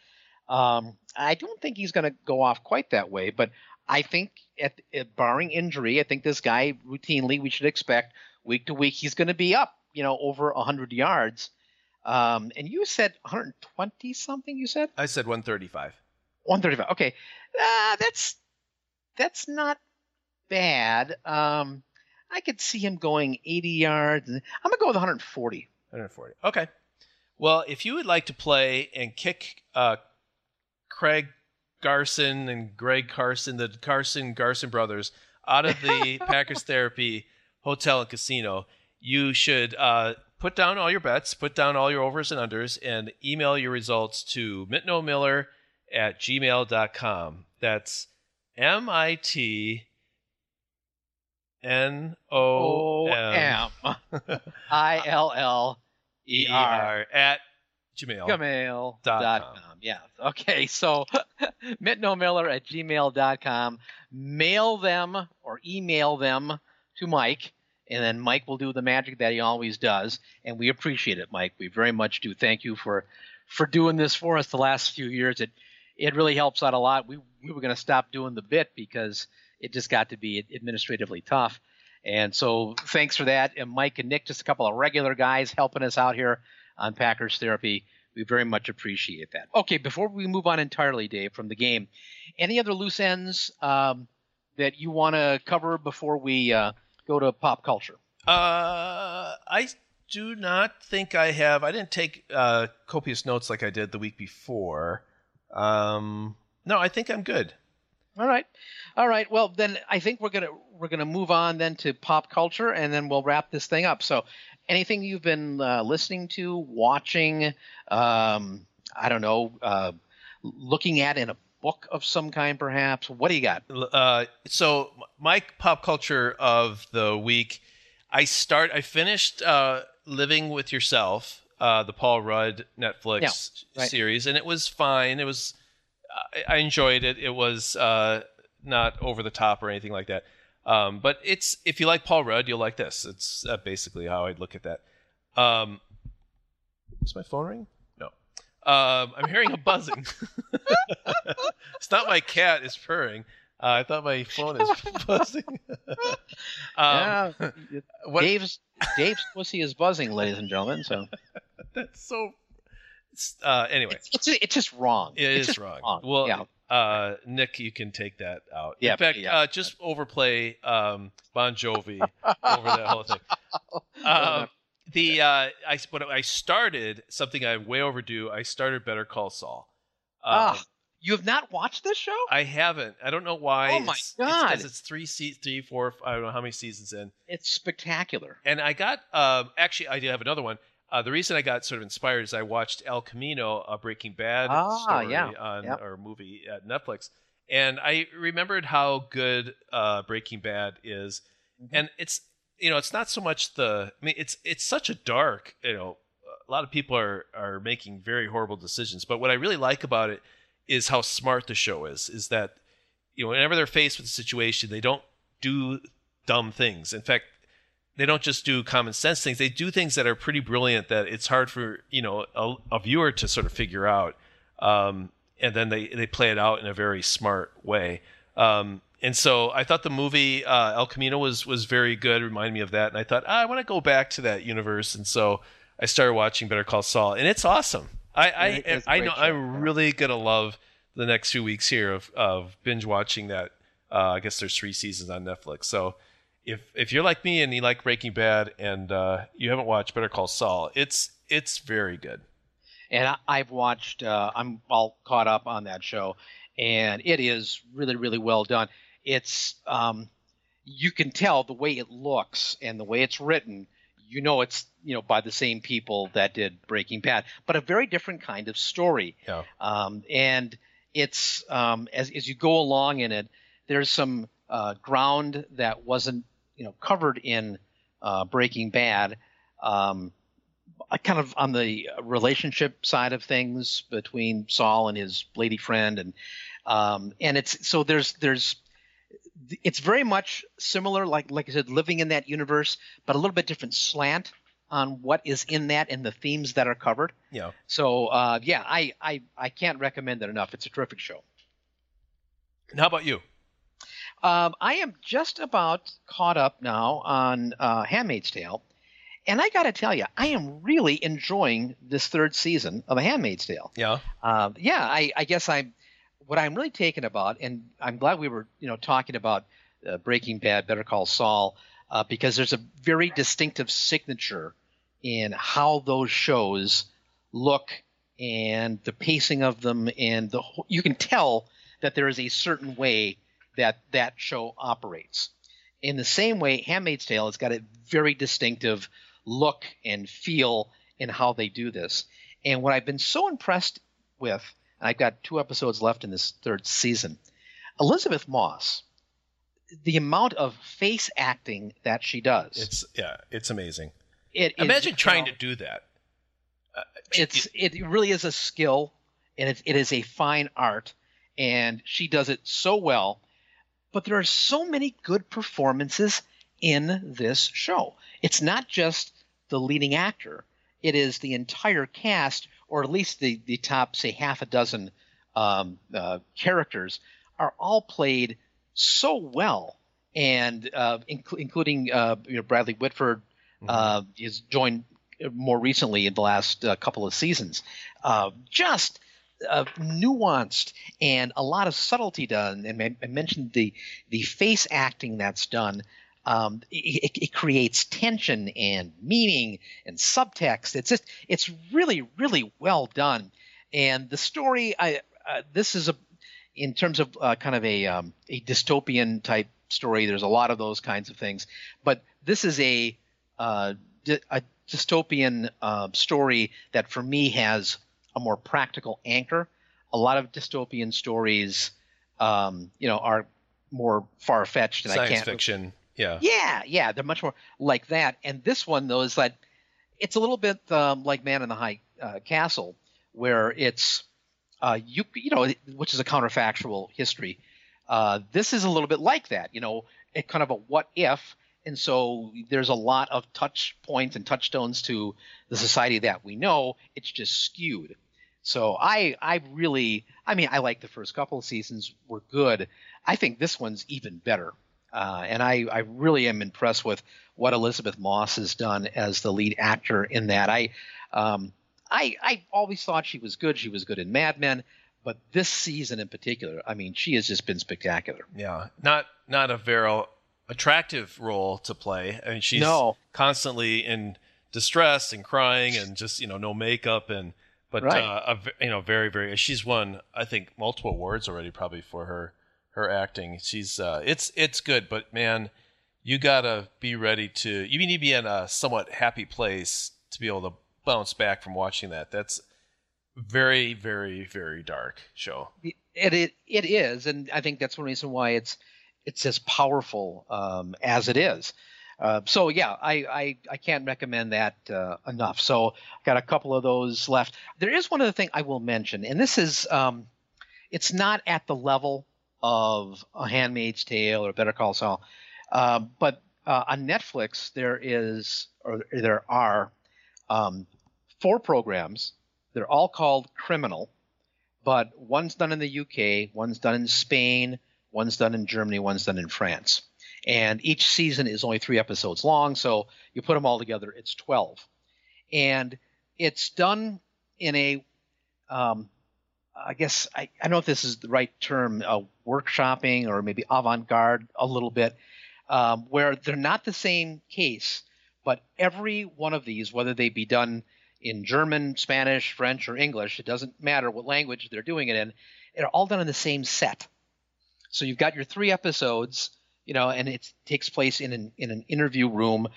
Um, I don't think he's going to go off quite that way, but I think, at, at, barring injury, I think this guy routinely we should expect week to week he's going to be up, you know, over 100 yards. Um, and you said 120 something. You said I said 135. 135. Okay, uh, that's that's not bad. Um, I could see him going 80 yards. I'm gonna go with 140. 140. Okay. Well, if you would like to play and kick uh, Craig Garson and Greg Carson, the Carson Garson brothers, out of the Packers Therapy Hotel and Casino, you should uh, put down all your bets, put down all your overs and unders, and email your results to mitnomiller at gmail.com. That's M I T N O M I L L E R at Gmail. Gmail.com. Yeah. Okay. So mitnomiller at gmail.com. Mail them or email them to Mike, and then Mike will do the magic that he always does. And we appreciate it, Mike. We very much do. Thank you for for doing this for us the last few years. It it really helps out a lot. We we were going to stop doing the bit because it just got to be administratively tough. And so thanks for that. And Mike and Nick, just a couple of regular guys helping us out here on Packers Therapy. We very much appreciate that. Okay, before we move on entirely, Dave, from the game, any other loose ends um, that you want to cover before we uh, go to pop culture? Uh, I do not think I have. I didn't take uh, copious notes like I did the week before. Um, no, I think I'm good. All right, all right. Well, then I think we're gonna we're gonna move on then to pop culture, and then we'll wrap this thing up. So, anything you've been uh, listening to, watching, um, I don't know, uh, looking at in a book of some kind, perhaps. What do you got? Uh, so, my pop culture of the week, I start. I finished uh, Living with Yourself, uh, the Paul Rudd Netflix yeah, right. series, and it was fine. It was I, enjoyed it. It was uh, not over the top or anything like that. Um, but it's if you like Paul Rudd, you'll like this. It's uh, basically how I'd look at that. Um, is my phone ring? No. Um, I'm hearing a buzzing. it's not my cat is purring. Uh, I thought my phone is buzzing. um, yeah, Dave's Dave's pussy is buzzing, ladies and gentlemen. So that's so uh, anyway, it's, it's, it's, just wrong. It it's is wrong. wrong. Well, yeah. uh, Nick, you can take that out. Yeah, In fact, yeah. Uh, just overplay um, Bon Jovi over that whole thing. Um, the uh, I but I started something I way overdue. I started Better Call Saul. Uh, ah, you have not watched this show? I haven't. I don't know why. Oh my it's, god! It's, it's three, se- three, four. I don't know how many seasons in. It's spectacular. And I got um, actually I do have another one. Uh, the reason I got sort of inspired is I watched El Camino, a Breaking Bad ah, story yeah. on yep. or movie at Netflix, and I remembered how good uh, Breaking Bad is, mm-hmm. and it's you know it's not so much the I mean it's it's such a dark you know a lot of people are are making very horrible decisions, but what I really like about it is how smart the show is. Is that you know whenever they're faced with a situation, they don't do dumb things. In fact, they don't just do common sense things; they do things that are pretty brilliant that it's hard for you know a, a viewer to sort of figure out. Um, and then they they play it out in a very smart way. Um, and so I thought the movie uh, El Camino was was very good. Reminded me of that, and I thought ah, I want to go back to that universe. And so I started watching Better Call Saul, and it's awesome. I I, I know show. I'm really gonna love the next few weeks here of of binge watching that. Uh, I guess there's three seasons on Netflix, so if if you're like me and you like Breaking Bad and uh, you haven't watched Better Call Saul, it's it's very good. And I, have watched. Uh, I'm all caught up on that show, and it is really really well done. It's um, you can tell the way it looks and the way it's written. You know it's you know by the same people that did Breaking Bad, but a very different kind of story. Yeah. Um, and it's um, as as you go along in it, there's some uh, ground that wasn't you know covered in uh, Breaking Bad, um, kind of on the relationship side of things between Saul and his lady friend, and um, and it's so there's there's it's very much similar, like like I said, living in that universe, but a little bit different slant on what is in that and the themes that are covered. Yeah. So uh, yeah, I, I I can't recommend it enough. It's a terrific show. And how about you? Um, I am just about caught up now on uh, Handmaid's Tale, and I got to tell you, I am really enjoying this third season of A Handmaid's Tale. Yeah. Um, yeah, I, I guess I'm what I'm really taken about, and I'm glad we were you know talking about uh, Breaking Bad, Better Call Saul, uh, because there's a very distinctive signature in how those shows look and the pacing of them, and the you can tell that there is a certain way that that show operates. In the same way, Handmaid's Tale has got a very distinctive look and feel in how they do this. And what I've been so impressed with, and I've got two episodes left in this third season, Elisabeth Moss, the amount of face acting that she does. It's yeah, it's amazing. it is, Imagine you trying know, to do that. Uh, it's it really is a skill and it, it is a fine art and she does it so well but there are so many good performances in this show. It's not just the leading actor. It is the entire cast or at least the, the top say half a dozen um, uh, characters are all played so well. And uh, inc- including uh, you know, bradley whitford uh, is joined more recently in the last uh, couple of seasons. Uh, just uh, nuanced and a lot of subtlety done. And I, mentioned the the face acting that's done. Um, it, it creates tension and meaning and subtext. It's just it's really really well done. And the story, I uh, this is a in terms of uh, kind of a um, a dystopian type story. There's a lot of those kinds of things, but this is a uh, a dystopian uh, story that for me has a more practical anchor. A lot of dystopian stories, um, you know, are more far fetched, and I Science can't. fiction. Yeah. Yeah, yeah, they're much more like that. And this one, though, is that it's a little bit um, like Man in the High uh, Castle, where it's uh, you you know, which is a counterfactual history. Uh, this is a little bit like that, you know, it kind of a what if, and so there's a lot of touch points and touchstones to the society that we know. It's just skewed. So I I really I mean I like the first couple of seasons were good. I think this one's even better. Uh, and I, I really am impressed with what Elisabeth Moss has done as the lead actor in that. I, um, I, I always thought she was good. She was good in Mad Men, but this season in particular, I mean, she has just been spectacular. Yeah. Not not a very attractive role to play. I mean, she's No. constantly in distress and crying and just you know no makeup and but Right. uh, a you know very very she's won I think multiple awards already probably for her her acting. She's uh, it's it's good, but man, you gotta be ready to you need to be in a somewhat happy place to be able to bounce back from watching that. That's very very very dark show. It, it it is, and I think that's one reason why it's it's as powerful um, as it is. Uh, so yeah, I, I I can't recommend that uh, enough. So I've got a couple of those left. There is one other thing I will mention, and this is um, it's not at the level of A Handmaid's Tale or Better Call Saul, uh, but on Netflix there is or there are um, four programs. They're all called Criminal but one's done in the UK, one's done in Spain, one's done in Germany, one's done in France. And each season is only three episodes long, so you put them all together, it's 12. And it's done in a, um, I guess, I, I don't know if this is the right term, uh, workshopping or maybe avant garde a little bit, um, where they're not the same case, but every one of these, whether they be done in German, Spanish, French, or English. It doesn't matter what language they're doing it in. They're all done in the same set. So you've got your three episodes, you know, and it takes place in an in an interview room,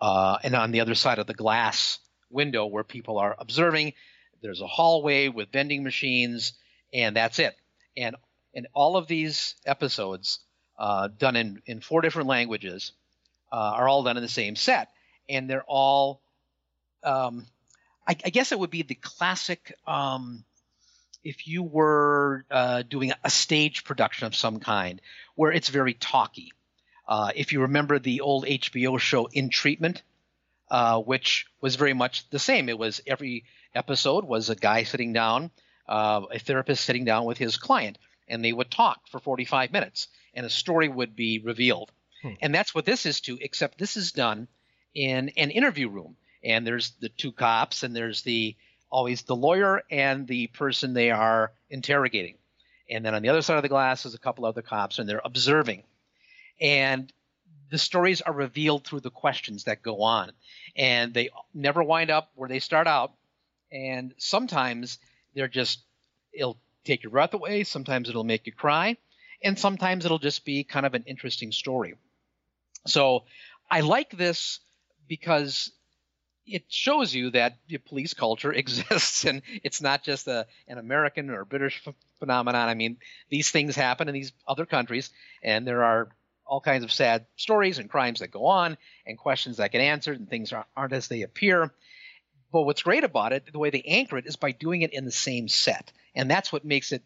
uh, and on the other side of the glass window where people are observing. There's a hallway with vending machines, and that's it. And and all of these episodes, uh, done in in four different languages, uh, are all done in the same set, and they're all um, I, I guess it would be the classic um, if you were uh, doing a stage production of some kind where it's very talky. Uh, if you remember the old HBO show In Treatment, uh, which was very much the same. It was every episode was a guy sitting down, uh, a therapist sitting down with his client, and they would talk for 45 minutes, and a story would be revealed. Hmm. And that's what this is too, except this is done in an interview room, and there's the two cops, and there's the always the lawyer and the person they are interrogating. And then on the other side of the glass is a couple other cops, and they're observing. And the stories are revealed through the questions that go on. And they never wind up where they start out. And sometimes they're just, it'll take your breath away. Sometimes it'll make you cry. And sometimes it'll just be kind of an interesting story. So I like this because it shows you that police culture exists and it's not just a, an American or British ph- phenomenon. I mean, these things happen in these other countries, and there are all kinds of sad stories and crimes that go on and questions that get answered and things aren't as they appear. But what's great about it, the way they anchor it, is by doing it in the same set. And that's what makes it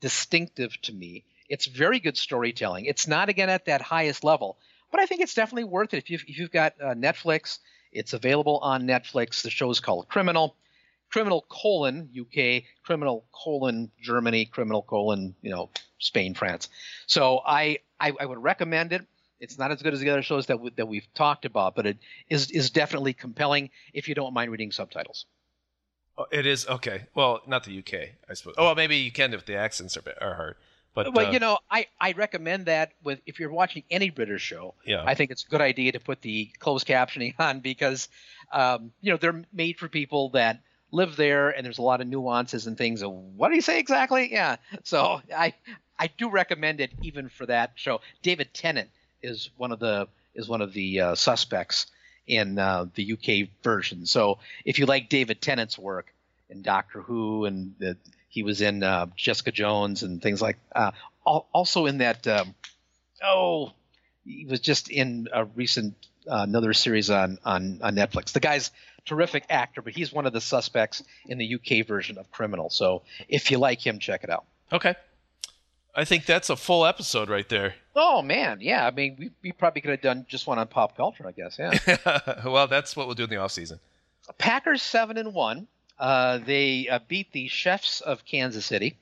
distinctive to me. It's very good storytelling. It's not, again, at that highest level, but I think it's definitely worth it. If you've, if you've got uh, Netflix, it's available on Netflix. The show is called Criminal. Criminal colon UK, criminal colon Germany, criminal colon you know Spain, France. So I I, I would recommend it. It's not as good as the other shows that that we've talked about, but it is is definitely compelling if you don't mind reading subtitles. Oh, it is okay. Well, not the UK, I suppose. Oh, well, maybe you can if the accents are, are hard. But well, uh, you know, I, I recommend that with if you're watching any British show. Yeah. I think it's a good idea to put the closed captioning on because, um, you know, they're made for people that live there, and there's a lot of nuances and things. Of, what do you say exactly? Yeah. So I I do recommend it even for that show. David Tennant is one of the is one of the uh, suspects in uh, the UK version. So if you like David Tennant's work in Doctor Who and the he was in uh, Jessica Jones and things like. Uh, also in that. Um, oh, he was just in a recent uh, another series on, on on Netflix. The guy's terrific actor, but he's one of the suspects in the UK version of Criminal. So if you like him, check it out. Okay. I think that's a full episode right there. Oh man, yeah. I mean, we, we probably could have done just one on pop culture, I guess. Yeah. well, that's what we'll do in the off season. Packers seven and one. Uh, they uh, beat the Chefs of Kansas City,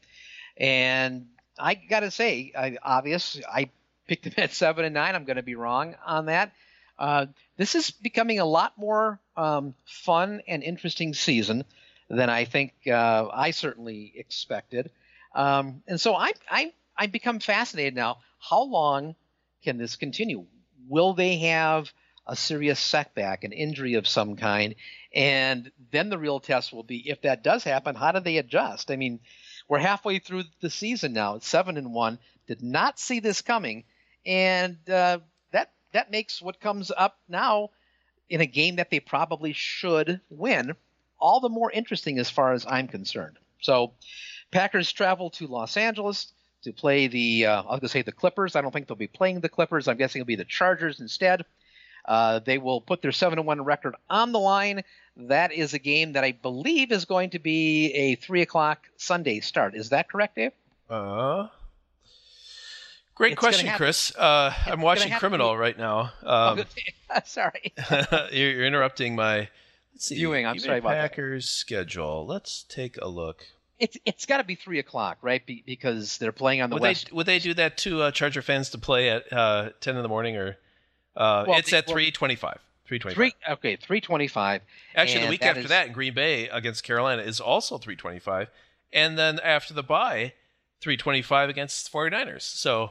and I got to say, I, obvious, I picked them at seven and nine. I'm going to be wrong on that. Uh, this is becoming a lot more um, fun and interesting season than I think uh, I certainly expected. Um, and so I, I, I become fascinated now. How long can this continue? Will they have a serious setback, an injury of some kind, and then the real test will be if that does happen, how do they adjust? I mean, we're halfway through the season now. It's seven and one. Did not see this coming, and uh, that that makes what comes up now in a game that they probably should win all the more interesting as far as I'm concerned. So, Packers travel to Los Angeles to play the uh, I was going to say the Clippers. I don't think they'll be playing the Clippers. I'm guessing it'll be the Chargers instead. Uh, they will put their seven and one record on the line. That is a game that I believe is going to be a three o'clock Sunday start. Is that correct, Dave? Uh, great it's question, Chris. Uh, I'm watching Criminal be... right now. Um, oh, sorry, you're, you're, interrupting my let's see, viewing. I'm sorry about Packers schedule. Let's take a look. It's it's got to be three o'clock, right? Be, because they're playing on the would west. They, would they do that to uh, Charger fans to play at uh, ten in the morning or? Uh, well, it's at three twenty-five. Three twenty-five. Okay, three twenty-five. Actually, the week that after is... that in Green Bay against Carolina is also three twenty-five, and then after the bye, three twenty-five against 49ers. So.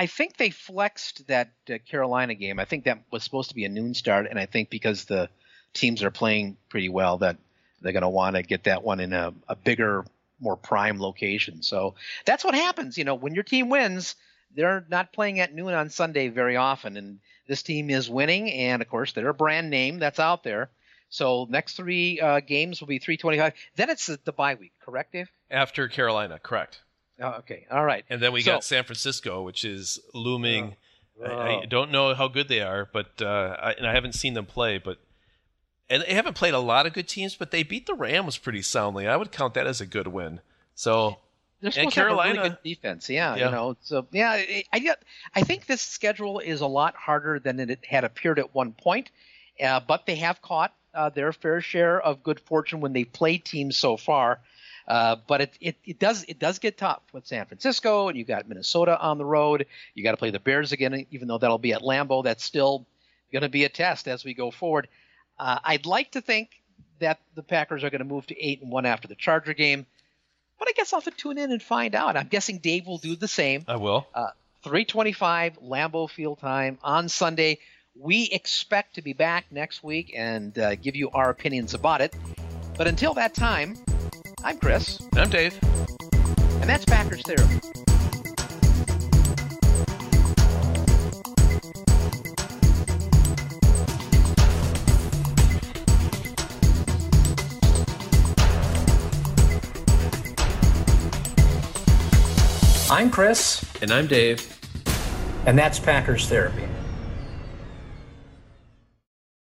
I think they flexed that uh, Carolina game. I think that was supposed to be a noon start, and I think because the teams are playing pretty well, that they're going to want to get that one in a, a bigger, more prime location. So that's what happens. You know, when your team wins, they're not playing at noon on Sunday very often, and this team is winning, and of course they're a brand name that's out there. So next three uh, games will be 325. Then it's the, the bye week, correct, Dave? After Carolina, correct. Oh, okay, all right. And then we so, got San Francisco, which is looming. Uh, I, I, don't know how good they are, but uh, I, and I haven't seen them play, but and they haven't played a lot of good teams, but they beat the Rams pretty soundly. I would count that as a good win. So they're supposed and Carolina, to have a really good defense. Yeah, yeah, you know. So yeah, I I think this schedule is a lot harder than it had appeared at one point, uh, but they have caught uh, their fair share of good fortune when they play teams so far. Uh, but it, it, it does it does get tough with San Francisco, and you got Minnesota on the road. You got to play the Bears again, even though that'll be at Lambeau. That's still going to be a test as we go forward. Uh, I'd like to think that the Packers are going to move to eight and one after the Charger game, but I guess I'll have to tune in and find out. I'm guessing Dave will do the same. I will. Uh, 325 Lambeau Field time on Sunday. We expect to be back next week and uh, give you our opinions about it. But until that time, I'm Chris. And I'm Dave. And that's Packers Therapy. I'm Chris. And I'm Dave. And that's Packers Therapy.